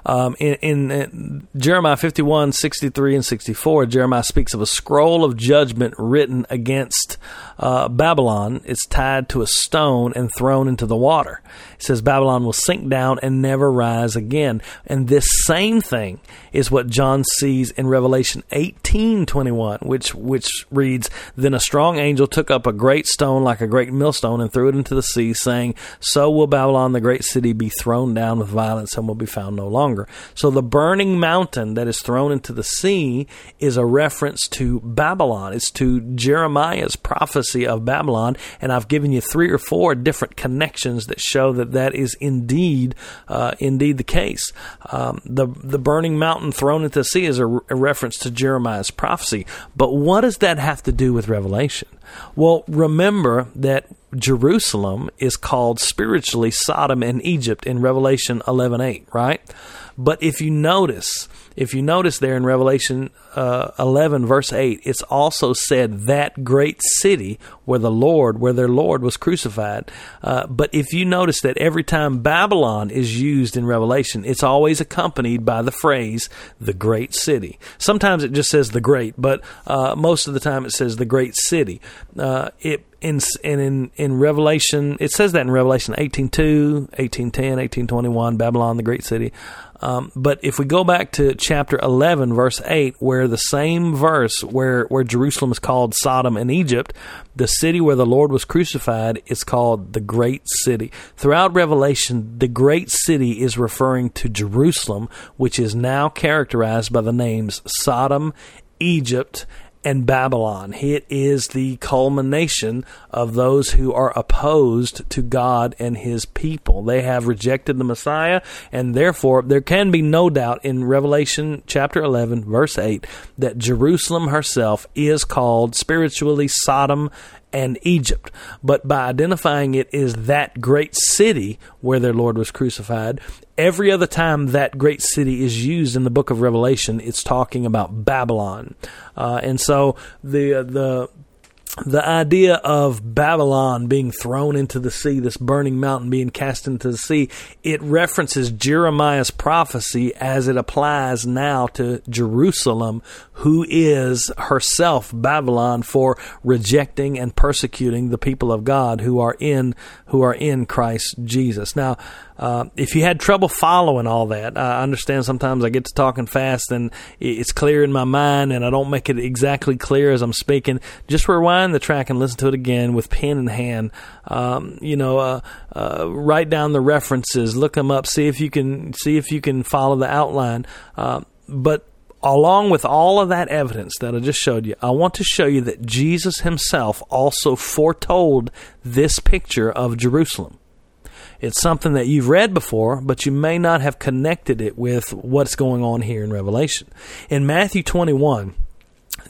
Um, in, in, in, Jeremiah 51, 63, and 64, Jeremiah speaks of a scroll of judgment written against uh, Babylon. is tied to a stone and thrown into the water. It says Babylon will sink down and never rise again. And this same thing is what John sees in Revelation 18, 21, which, which reads, Then a strong angel took up a great stone like a great millstone and threw it into the sea, saying, So will Babylon, the great city, be thrown down with violence and will be found no longer. So the burning mountain that is thrown into the sea is a reference to Babylon. It's to Jeremiah's prophecy of Babylon. And I've given you three or four different connections that show that that is indeed, uh, indeed the case. Um, the, the burning mountain thrown into the sea is a, a reference to Jeremiah's prophecy. But what does that have to do with Revelation? Well, remember that Jerusalem is called spiritually Sodom and Egypt in Revelation 11:8, right? But if you notice, if you notice there in Revelation uh, 11, verse 8, it's also said that great city where the Lord, where their Lord was crucified. Uh, but if you notice that every time Babylon is used in Revelation, it's always accompanied by the phrase, the great city. Sometimes it just says the great, but uh, most of the time it says the great city. Uh, it in, and in in Revelation, it says that in Revelation 18.2, 18.10, 18.21, Babylon, the great city. Um, but if we go back to chapter 11, verse 8, where the same verse where, where Jerusalem is called Sodom and Egypt, the city where the Lord was crucified is called the Great City. Throughout Revelation, the Great City is referring to Jerusalem, which is now characterized by the names Sodom, Egypt, and Babylon. It is the culmination of those who are opposed to God and his people. They have rejected the Messiah, and therefore there can be no doubt in Revelation chapter 11, verse 8, that Jerusalem herself is called spiritually Sodom and Egypt. But by identifying it as that great city where their Lord was crucified, every other time that great city is used in the book of Revelation, it's talking about Babylon. Uh, and so the uh, the the idea of Babylon being thrown into the sea, this burning mountain being cast into the sea, it references Jeremiah's prophecy as it applies now to Jerusalem, who is herself Babylon for rejecting and persecuting the people of God who are in who are in Christ Jesus. Now, uh, if you had trouble following all that, I understand sometimes I get to talking fast and it's clear in my mind and I don't make it exactly clear as I'm speaking. Just rewind the track and listen to it again with pen in hand. Um, you know, uh, uh, write down the references, look them up, see if you can see if you can follow the outline. Uh, but along with all of that evidence that I just showed you, I want to show you that Jesus himself also foretold this picture of Jerusalem. It's something that you've read before, but you may not have connected it with what's going on here in Revelation. In Matthew 21,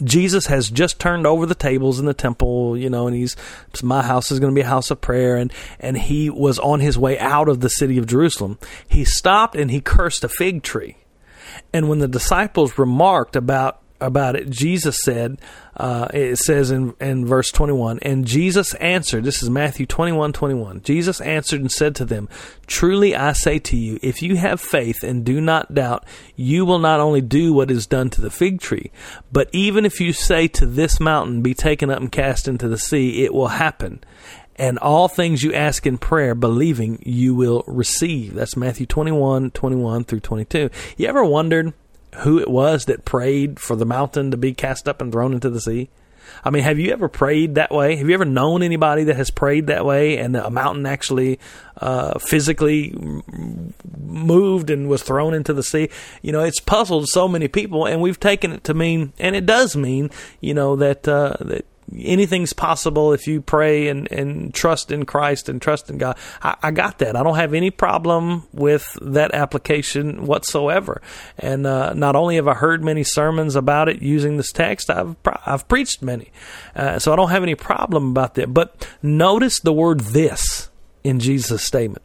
Jesus has just turned over the tables in the temple, you know, and he's my house is going to be a house of prayer and and he was on his way out of the city of Jerusalem. He stopped and he cursed a fig tree. And when the disciples remarked about about it, Jesus said, uh, it says in, in verse 21, and Jesus answered, this is Matthew 21 21. Jesus answered and said to them, Truly I say to you, if you have faith and do not doubt, you will not only do what is done to the fig tree, but even if you say to this mountain, Be taken up and cast into the sea, it will happen and all things you ask in prayer, believing you will receive. That's Matthew 21, 21 through 22. You ever wondered who it was that prayed for the mountain to be cast up and thrown into the sea? I mean, have you ever prayed that way? Have you ever known anybody that has prayed that way and a mountain actually uh, physically moved and was thrown into the sea? You know, it's puzzled so many people, and we've taken it to mean, and it does mean, you know, that uh, that anything's possible if you pray and, and trust in Christ and trust in God. I, I got that. I don't have any problem with that application whatsoever. And uh, not only have I heard many sermons about it using this text, I've I've preached many, uh, so I don't have any problem about that. But notice the word "this" in Jesus' statement.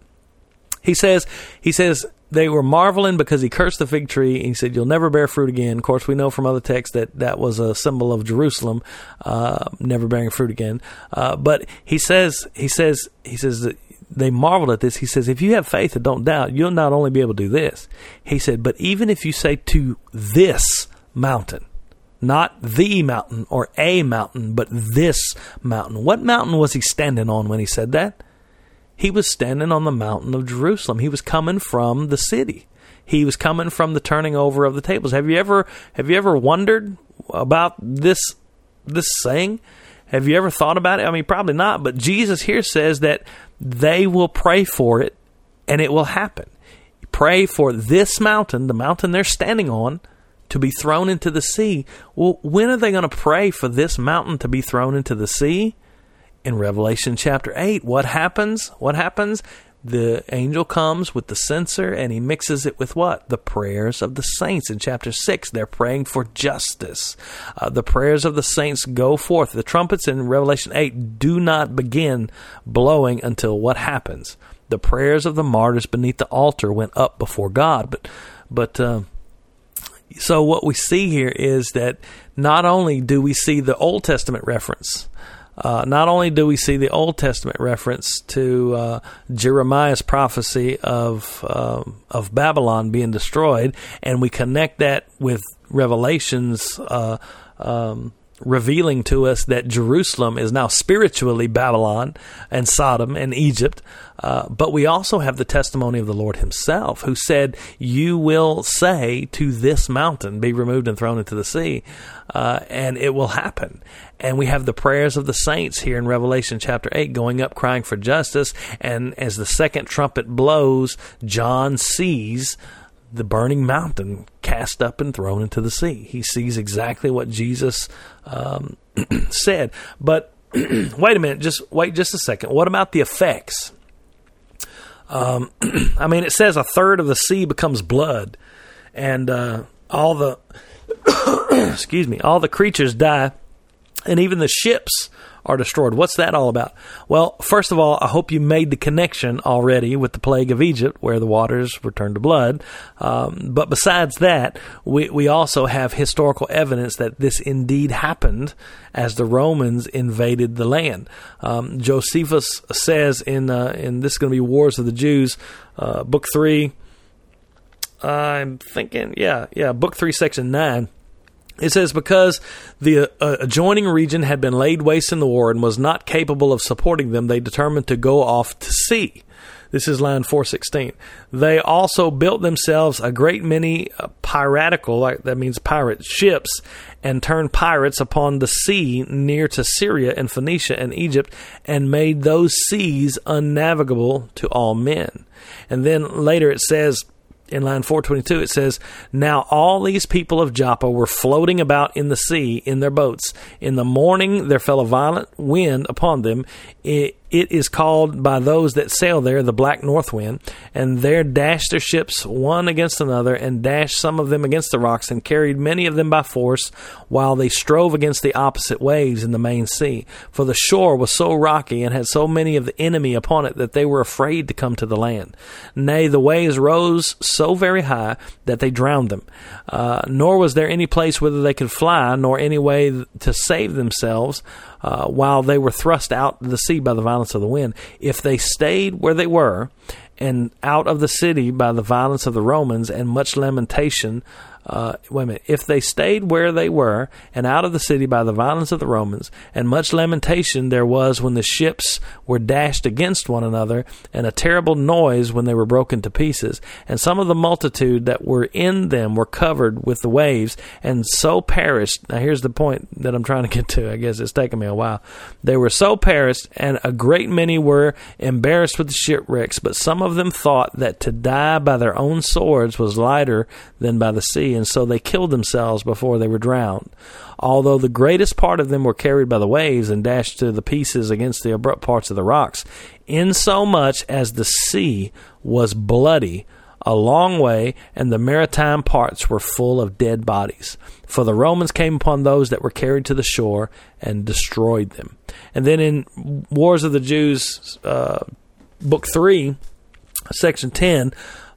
He says, he says, they were marveling because he cursed the fig tree. And he said, "You'll never bear fruit again." Of course, we know from other texts that that was a symbol of Jerusalem, uh, never bearing fruit again. Uh, but he says, he says, he says that they marveled at this. He says, "If you have faith and don't doubt, you'll not only be able to do this." He said, "But even if you say to this mountain." Not the mountain or a mountain, but this mountain. What mountain was he standing on when he said that? He was standing on the mountain of Jerusalem. He was coming from the city. He was coming from the turning over of the tables. Have you ever have you ever wondered about this this saying? Have you ever thought about it? I mean, probably not, but Jesus here says that they will pray for it and it will happen. Pray for this mountain, the mountain they're standing on, to be thrown into the sea. Well, when are they going to pray for this mountain to be thrown into the sea? In Revelation chapter 8, what happens? What happens? The angel comes with the censer and he mixes it with what? The prayers of the saints. In chapter 6, they're praying for justice. Uh, the prayers of the saints go forth. The trumpets in Revelation 8 do not begin blowing until what happens? The prayers of the martyrs beneath the altar went up before God. But But uh, so what we see here is that not only do we see the Old Testament reference. Uh, not only do we see the Old Testament reference to uh, Jeremiah's prophecy of um, of Babylon being destroyed, and we connect that with Revelation's uh, um, revealing to us that Jerusalem is now spiritually Babylon and Sodom and Egypt. Uh, but we also have the testimony of the Lord Himself, who said, You will say to this mountain, Be removed and thrown into the sea, uh, and it will happen. And we have the prayers of the saints here in Revelation chapter 8 going up crying for justice. And as the second trumpet blows, John sees the burning mountain cast up and thrown into the sea. He sees exactly what Jesus um, said. But wait a minute, just wait just a second. What about the effects? Um, I mean, it says a third of the sea becomes blood, and uh, all the excuse me, all the creatures die, and even the ships are destroyed. What's that all about? Well, first of all, I hope you made the connection already with the plague of Egypt, where the waters were turned to blood. Um, but besides that, we, we also have historical evidence that this indeed happened as the Romans invaded the land. Um, Josephus says in uh, in this is going to be Wars of the Jews, uh, book three. I'm thinking, yeah, yeah, book three, section nine it says because the uh, adjoining region had been laid waste in the war and was not capable of supporting them, they determined to go off to sea. This is line 416. They also built themselves a great many uh, piratical, like that means pirate ships, and turned pirates upon the sea near to Syria and Phoenicia and Egypt, and made those seas unnavigable to all men. And then later it says, in line 422, it says, Now all these people of Joppa were floating about in the sea in their boats. In the morning there fell a violent wind upon them. It, it is called by those that sail there the black north wind, and there dashed their ships one against another, and dashed some of them against the rocks, and carried many of them by force, while they strove against the opposite waves in the main sea. For the shore was so rocky, and had so many of the enemy upon it, that they were afraid to come to the land. Nay, the waves rose so very high that they drowned them. Uh, nor was there any place whither they could fly, nor any way to save themselves uh, while they were thrust out to the sea by the violence of the wind. If they stayed where they were and out of the city by the violence of the Romans and much lamentation, uh, wait a minute, if they stayed where they were and out of the city by the violence of the Romans, and much lamentation there was when the ships were dashed against one another, and a terrible noise when they were broken to pieces, and some of the multitude that were in them were covered with the waves, and so perished. Now, here's the point that I'm trying to get to. I guess it's taken me a while. They were so perished, and a great many were embarrassed with the shipwrecks, but some of them thought that to die by their own swords was lighter than by the sea and so they killed themselves before they were drowned. Although the greatest part of them were carried by the waves and dashed to the pieces against the abrupt parts of the rocks, insomuch as the sea was bloody a long way, and the maritime parts were full of dead bodies. For the Romans came upon those that were carried to the shore and destroyed them. And then in Wars of the Jews, uh, book 3, section 10,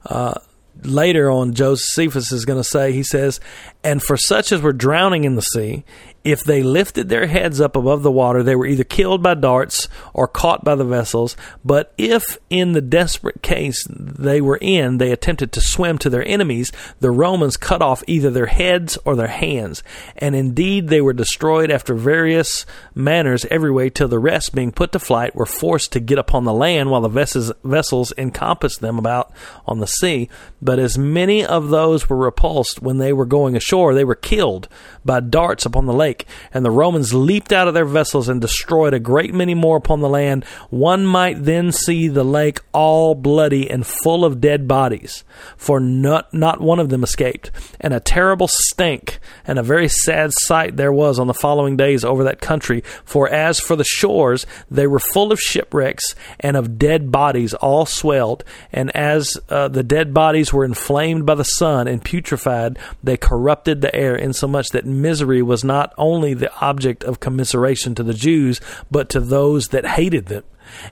uh, later on Josephus is going to say, he says, and for such as were drowning in the sea, if they lifted their heads up above the water, they were either killed by darts or caught by the vessels. But if, in the desperate case they were in, they attempted to swim to their enemies, the Romans cut off either their heads or their hands. And indeed, they were destroyed after various manners every way, till the rest, being put to flight, were forced to get upon the land while the vessels, vessels encompassed them about on the sea. But as many of those were repulsed when they were going ashore, they were killed by darts upon the lake. And the Romans leaped out of their vessels and destroyed a great many more upon the land. One might then see the lake all bloody and full of dead bodies, for not, not one of them escaped. And a terrible stink and a very sad sight there was on the following days over that country. For as for the shores, they were full of shipwrecks and of dead bodies, all swelled. And as uh, the dead bodies were inflamed by the sun and putrefied, they corrupted the air insomuch that misery was not only the object of commiseration to the Jews, but to those that hated them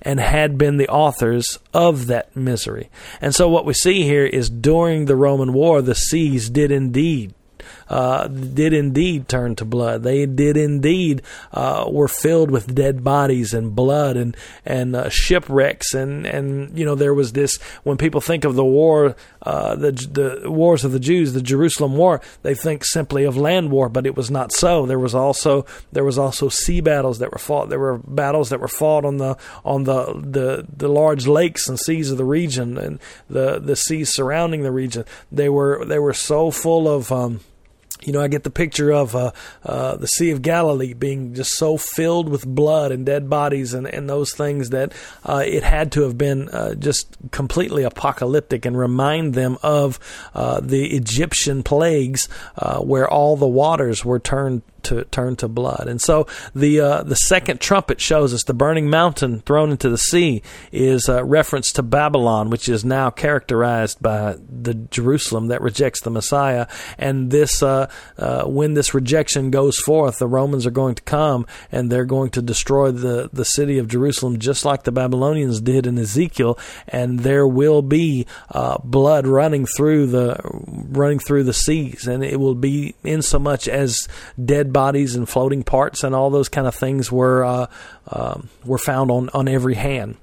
and had been the authors of that misery. And so what we see here is during the Roman war, the seas did indeed uh, did indeed turn to blood. They did indeed uh, were filled with dead bodies and blood and and uh, shipwrecks and and you know there was this when people think of the war, uh, the the wars of the Jews, the Jerusalem War, they think simply of land war, but it was not so. There was also there was also sea battles that were fought. There were battles that were fought on the on the the, the large lakes and seas of the region and the the seas surrounding the region. They were they were so full of um, you know, I get the picture of uh, uh, the Sea of Galilee being just so filled with blood and dead bodies and, and those things that uh, it had to have been uh, just completely apocalyptic and remind them of uh, the Egyptian plagues uh, where all the waters were turned to turn to blood. And so the uh, the second trumpet shows us the burning mountain thrown into the sea is a reference to Babylon, which is now characterized by the Jerusalem that rejects the Messiah. And this uh, uh, when this rejection goes forth, the Romans are going to come and they're going to destroy the the city of Jerusalem just like the Babylonians did in Ezekiel. And there will be uh, blood running through the running through the seas, and it will be in so much as dead bodies and floating parts and all those kind of things were uh, uh, were found on on every hand.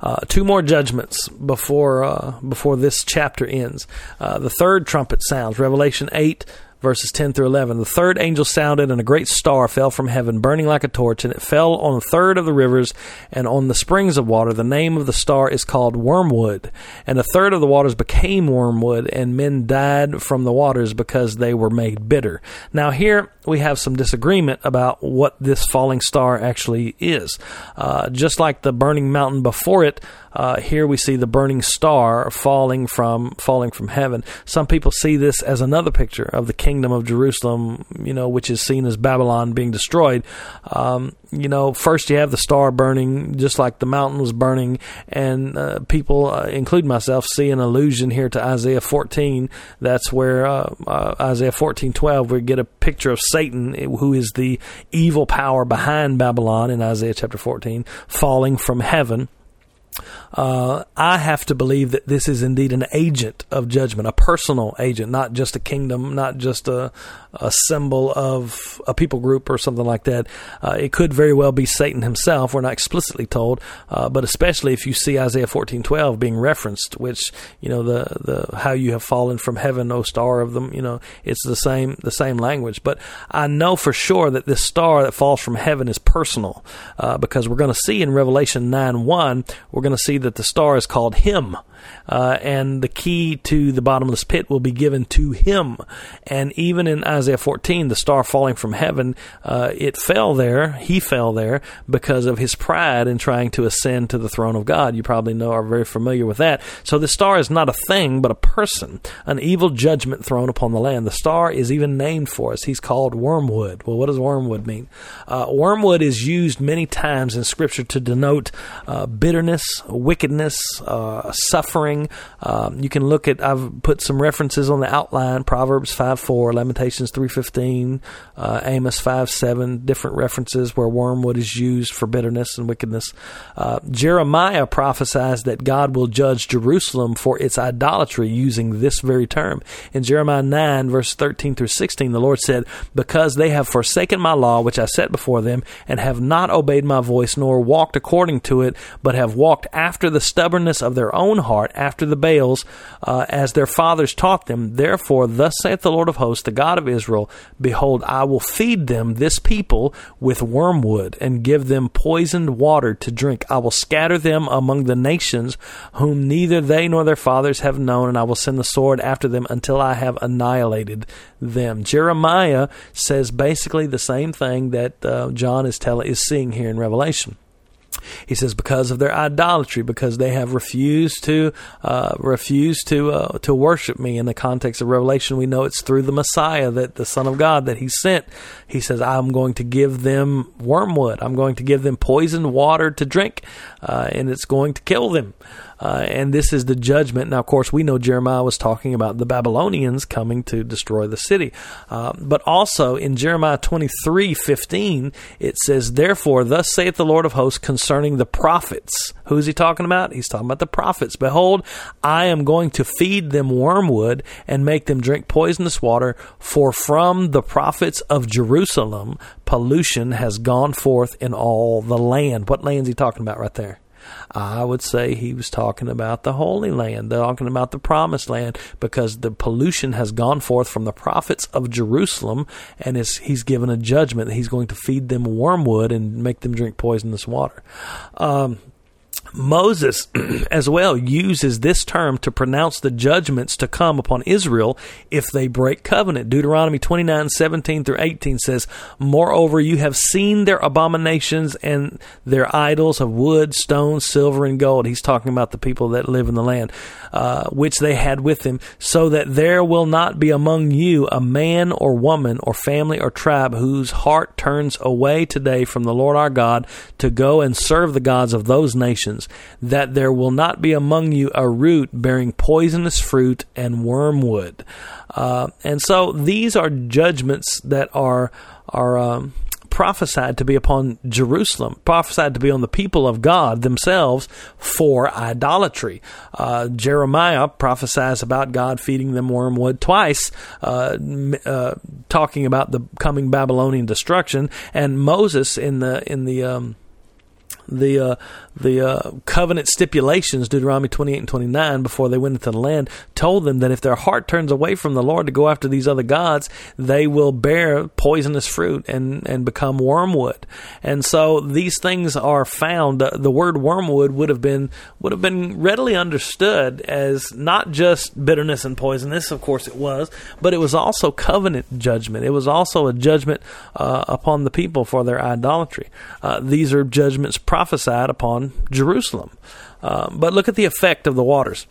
Uh, two more judgments before uh, before this chapter ends. Uh, the third trumpet sounds. Revelation eight verses 10 through 11. The third angel sounded, and a great star fell from heaven, burning like a torch, and it fell on a third of the rivers and on the springs of water. The name of the star is called Wormwood. And a third of the waters became wormwood, and men died from the waters because they were made bitter. Now, here we have some disagreement about what this falling star actually is. Uh, just like the burning mountain before it, uh, here we see the burning star falling from falling from heaven. Some people see this as another picture of the kingdom of Jerusalem, you know, which is seen as Babylon being destroyed. Um, you know, first you have the star burning, just like the mountain was burning, and uh, people, uh, including myself, see an allusion here to Isaiah 14. That's where uh, uh Isaiah 14:12 we get a picture of Satan, who is the evil power behind Babylon in Isaiah chapter 14, falling from heaven uh, I have to believe that this is indeed an agent of judgment, a personal agent, not just a kingdom, not just a, a symbol of a people group or something like that. Uh, it could very well be Satan himself. We're not explicitly told, uh, but especially if you see Isaiah fourteen twelve being referenced, which you know the the how you have fallen from heaven, O star of them. You know, it's the same the same language. But I know for sure that this star that falls from heaven is personal, uh, because we're going to see in Revelation nine one, we're going to see that the star is called Him uh, and the key to the bottomless pit will be given to him. And even in Isaiah 14, the star falling from heaven, uh, it fell there, he fell there because of his pride in trying to ascend to the throne of God. You probably know, are very familiar with that. So the star is not a thing, but a person, an evil judgment thrown upon the land. The star is even named for us. He's called wormwood. Well, what does wormwood mean? Uh, wormwood is used many times in Scripture to denote uh, bitterness, wickedness, uh, suffering suffering. Um, you can look at. I've put some references on the outline: Proverbs five four, Lamentations three fifteen, uh, Amos five seven. Different references where wormwood is used for bitterness and wickedness. Uh, Jeremiah prophesies that God will judge Jerusalem for its idolatry using this very term. In Jeremiah nine verse thirteen through sixteen, the Lord said, "Because they have forsaken my law which I set before them, and have not obeyed my voice, nor walked according to it, but have walked after the stubbornness of their own heart." Heart after the Baals, uh, as their fathers taught them. Therefore, thus saith the Lord of hosts, the God of Israel Behold, I will feed them, this people, with wormwood, and give them poisoned water to drink. I will scatter them among the nations, whom neither they nor their fathers have known, and I will send the sword after them until I have annihilated them. Jeremiah says basically the same thing that uh, John is telling is seeing here in Revelation. He says because of their idolatry, because they have refused to uh, refused to uh, to worship me. In the context of Revelation, we know it's through the Messiah that the Son of God that He sent. He says, "I'm going to give them wormwood. I'm going to give them poisoned water to drink, uh, and it's going to kill them." Uh, and this is the judgment. Now, of course, we know Jeremiah was talking about the Babylonians coming to destroy the city, uh, but also in Jeremiah twenty three fifteen it says, "Therefore, thus saith the Lord of hosts concerning the prophets." Who is he talking about? He's talking about the prophets. Behold, I am going to feed them wormwood and make them drink poisonous water, for from the prophets of Jerusalem pollution has gone forth in all the land. What land's he talking about right there? I would say he was talking about the Holy Land, talking about the Promised Land, because the pollution has gone forth from the prophets of Jerusalem, and he's given a judgment that he's going to feed them wormwood and make them drink poisonous water. Um, Moses as well uses this term to pronounce the judgments to come upon Israel if they break covenant. Deuteronomy 29, 17 through 18 says, Moreover, you have seen their abominations and their idols of wood, stone, silver, and gold. He's talking about the people that live in the land, uh, which they had with them, so that there will not be among you a man or woman or family or tribe whose heart turns away today from the Lord our God to go and serve the gods of those nations that there will not be among you a root bearing poisonous fruit and wormwood. Uh, and so these are judgments that are are um, prophesied to be upon Jerusalem, prophesied to be on the people of God themselves for idolatry. Uh, Jeremiah prophesies about God feeding them wormwood twice, uh, uh, talking about the coming Babylonian destruction, and Moses in the in the um, the uh, the uh, covenant stipulations, Deuteronomy 28 and 29, before they went into the land, told them that if their heart turns away from the Lord to go after these other gods, they will bear poisonous fruit and, and become wormwood. And so these things are found. The word wormwood would have been would have been readily understood as not just bitterness and poisonous. Of course, it was, but it was also covenant judgment. It was also a judgment uh, upon the people for their idolatry. Uh, these are judgments prophesied upon Jerusalem. Uh, but look at the effect of the waters.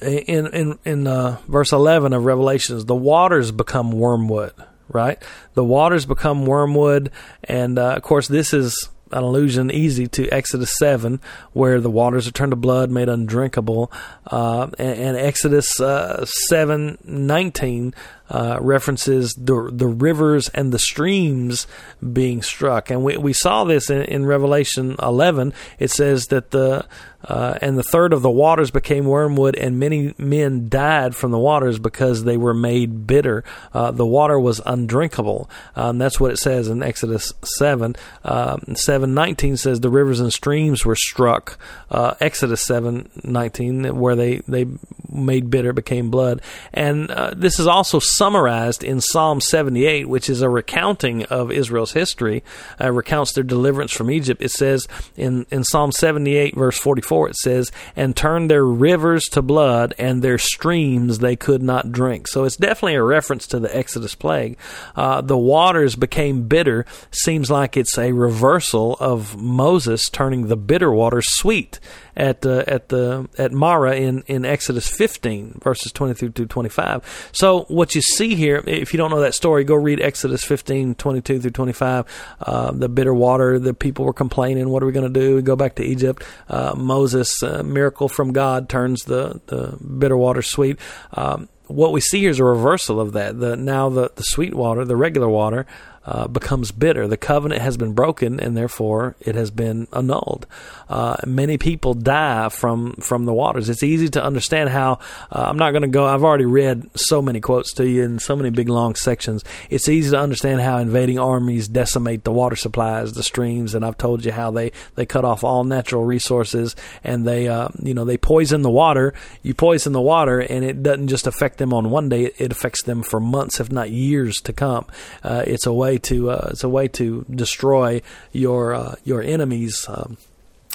In in in uh, verse eleven of Revelations, the waters become wormwood. Right, the waters become wormwood, and uh, of course, this is an allusion easy to Exodus 7, where the waters are turned to blood, made undrinkable. Uh, and, and, Exodus uh, 7 19 uh, references the the rivers and the streams being struck, and we we saw this in, in Revelation 11. It says that the uh, and the third of the waters became wormwood, and many men died from the waters because they were made bitter. Uh, the water was undrinkable. Um, that's what it says in Exodus seven. Um, seven nineteen says the rivers and streams were struck. Uh, Exodus seven nineteen, where they they made bitter became blood, and uh, this is also summarized in Psalm 78, which is a recounting of Israel's history, uh, recounts their deliverance from Egypt. It says in, in Psalm 78, verse 44, it says, And turned their rivers to blood, and their streams they could not drink. So it's definitely a reference to the Exodus plague. Uh, the waters became bitter, seems like it's a reversal of Moses turning the bitter water sweet at uh, at the at Marah in in Exodus 15 verses 23 through 25. So what you see here, if you don't know that story, go read Exodus 15 22 through 25. Uh, the bitter water, the people were complaining, what are we going to do? We go back to Egypt. Uh, Moses, uh, miracle from God, turns the the bitter water sweet. Um, what we see here is a reversal of that. The now the, the sweet water, the regular water, uh, becomes bitter. The covenant has been broken, and therefore it has been annulled. Uh, many people die from from the waters. It's easy to understand how. Uh, I'm not going to go. I've already read so many quotes to you in so many big long sections. It's easy to understand how invading armies decimate the water supplies, the streams, and I've told you how they they cut off all natural resources and they uh, you know they poison the water. You poison the water, and it doesn't just affect them on one day. It affects them for months, if not years, to come. Uh, it's a way to uh, it's a way to destroy your uh, your enemies. Um,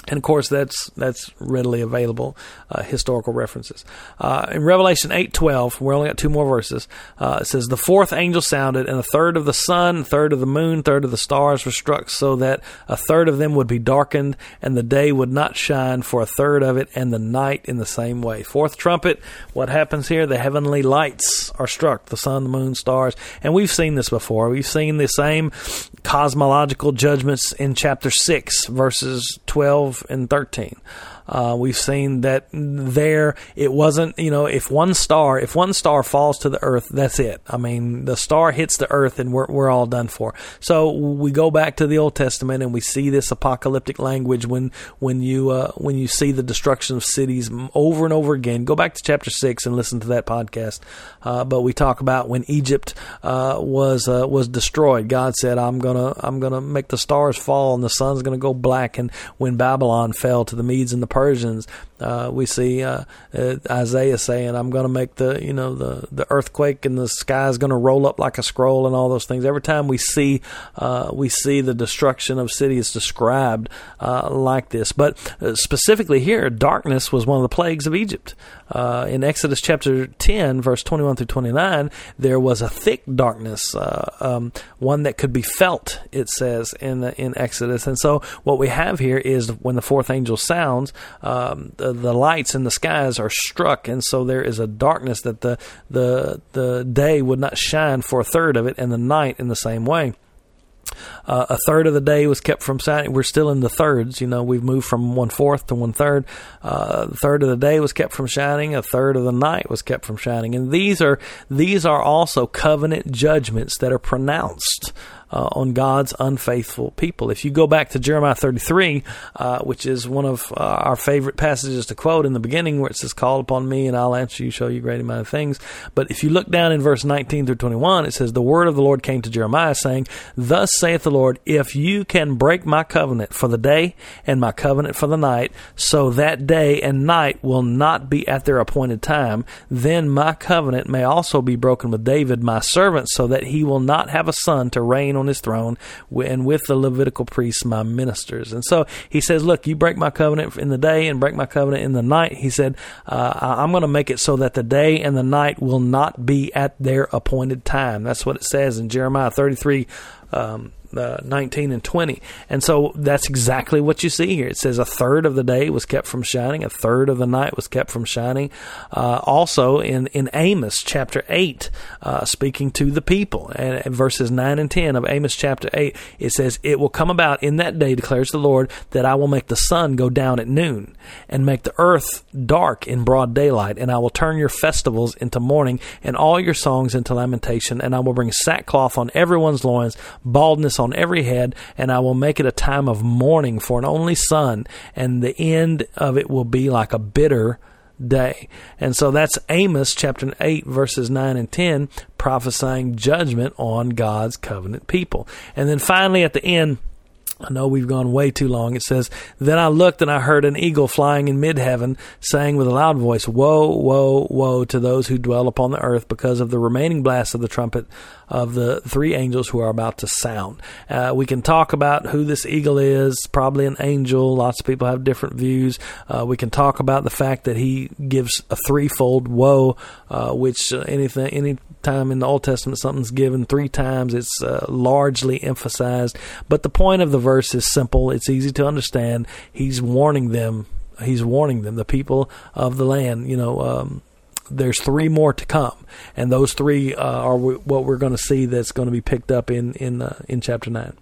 and of course, that's that's readily available uh, historical references. Uh, in Revelation eight twelve, we're only got two more verses. Uh, it says, "The fourth angel sounded, and a third of the sun, a third of the moon, a third of the stars were struck, so that a third of them would be darkened, and the day would not shine for a third of it, and the night in the same way." Fourth trumpet. What happens here? The heavenly lights are struck: the sun, the moon, stars, and we've seen this before. We've seen the same cosmological judgments in chapter six, verses twelve and 13. Uh, we've seen that there it wasn't, you know, if one star, if one star falls to the earth, that's it. I mean, the star hits the earth and we're, we're all done for. So we go back to the Old Testament and we see this apocalyptic language when, when you, uh, when you see the destruction of cities over and over again. Go back to chapter six and listen to that podcast. Uh, but we talk about when Egypt, uh, was, uh, was destroyed. God said, I'm gonna, I'm gonna make the stars fall and the sun's gonna go black. And when Babylon fell to the Medes and the Persians, uh, we see uh, uh, Isaiah saying, "I'm going to make the you know the the earthquake and the sky is going to roll up like a scroll and all those things." Every time we see uh, we see the destruction of cities described uh, like this, but specifically here, darkness was one of the plagues of Egypt. in Exodus chapter 10, verse 21 through 29, there was a thick darkness, um, one that could be felt. It says in in Exodus, and so what we have here is when the fourth angel sounds. Um, the lights in the skies are struck, and so there is a darkness that the the the day would not shine for a third of it, and the night in the same way. Uh, a third of the day was kept from shining. We're still in the thirds. You know, we've moved from one fourth to one third. Uh, a third of the day was kept from shining. A third of the night was kept from shining. And these are these are also covenant judgments that are pronounced uh, on God's unfaithful people. If you go back to Jeremiah 33, uh, which is one of uh, our favorite passages to quote in the beginning, where it says, Call upon me and I'll answer you, show you great amount of things. But if you look down in verse 19 through 21, it says, The word of the Lord came to Jeremiah, saying, Thus saith the Lord, if you can break my covenant for the day and my covenant for the night, so that day and night will not be at their appointed time, then my covenant may also be broken with David, my servant, so that he will not have a son to reign on his throne, and with the Levitical priests, my ministers. And so he says, Look, you break my covenant in the day and break my covenant in the night. He said, uh, I'm going to make it so that the day and the night will not be at their appointed time. That's what it says in Jeremiah 33. Um, uh, 19 and 20. And so that's exactly what you see here. It says a third of the day was kept from shining, a third of the night was kept from shining. Uh, also in, in Amos chapter 8, uh, speaking to the people, and, and, verses 9 and 10 of Amos chapter 8, it says, It will come about in that day, declares the Lord, that I will make the sun go down at noon and make the earth dark in broad daylight, and I will turn your festivals into mourning and all your songs into lamentation, and I will bring sackcloth on everyone's loins, baldness on every head, and I will make it a time of mourning for an only son, and the end of it will be like a bitter day. And so that's Amos chapter 8, verses 9 and 10, prophesying judgment on God's covenant people. And then finally at the end, I know we've gone way too long. It says, Then I looked and I heard an eagle flying in mid heaven, saying with a loud voice, Woe, woe, woe to those who dwell upon the earth because of the remaining blast of the trumpet of the three angels who are about to sound. Uh, we can talk about who this eagle is, probably an angel. Lots of people have different views. Uh, we can talk about the fact that he gives a threefold woe, uh, which uh, anything, any time in the Old Testament something's given three times, it's uh, largely emphasized. But the point of the verse is simple. It's easy to understand. He's warning them. He's warning them, the people of the land. You know, um, there's three more to come, and those three uh, are what we're going to see that's going to be picked up in in uh, in chapter nine.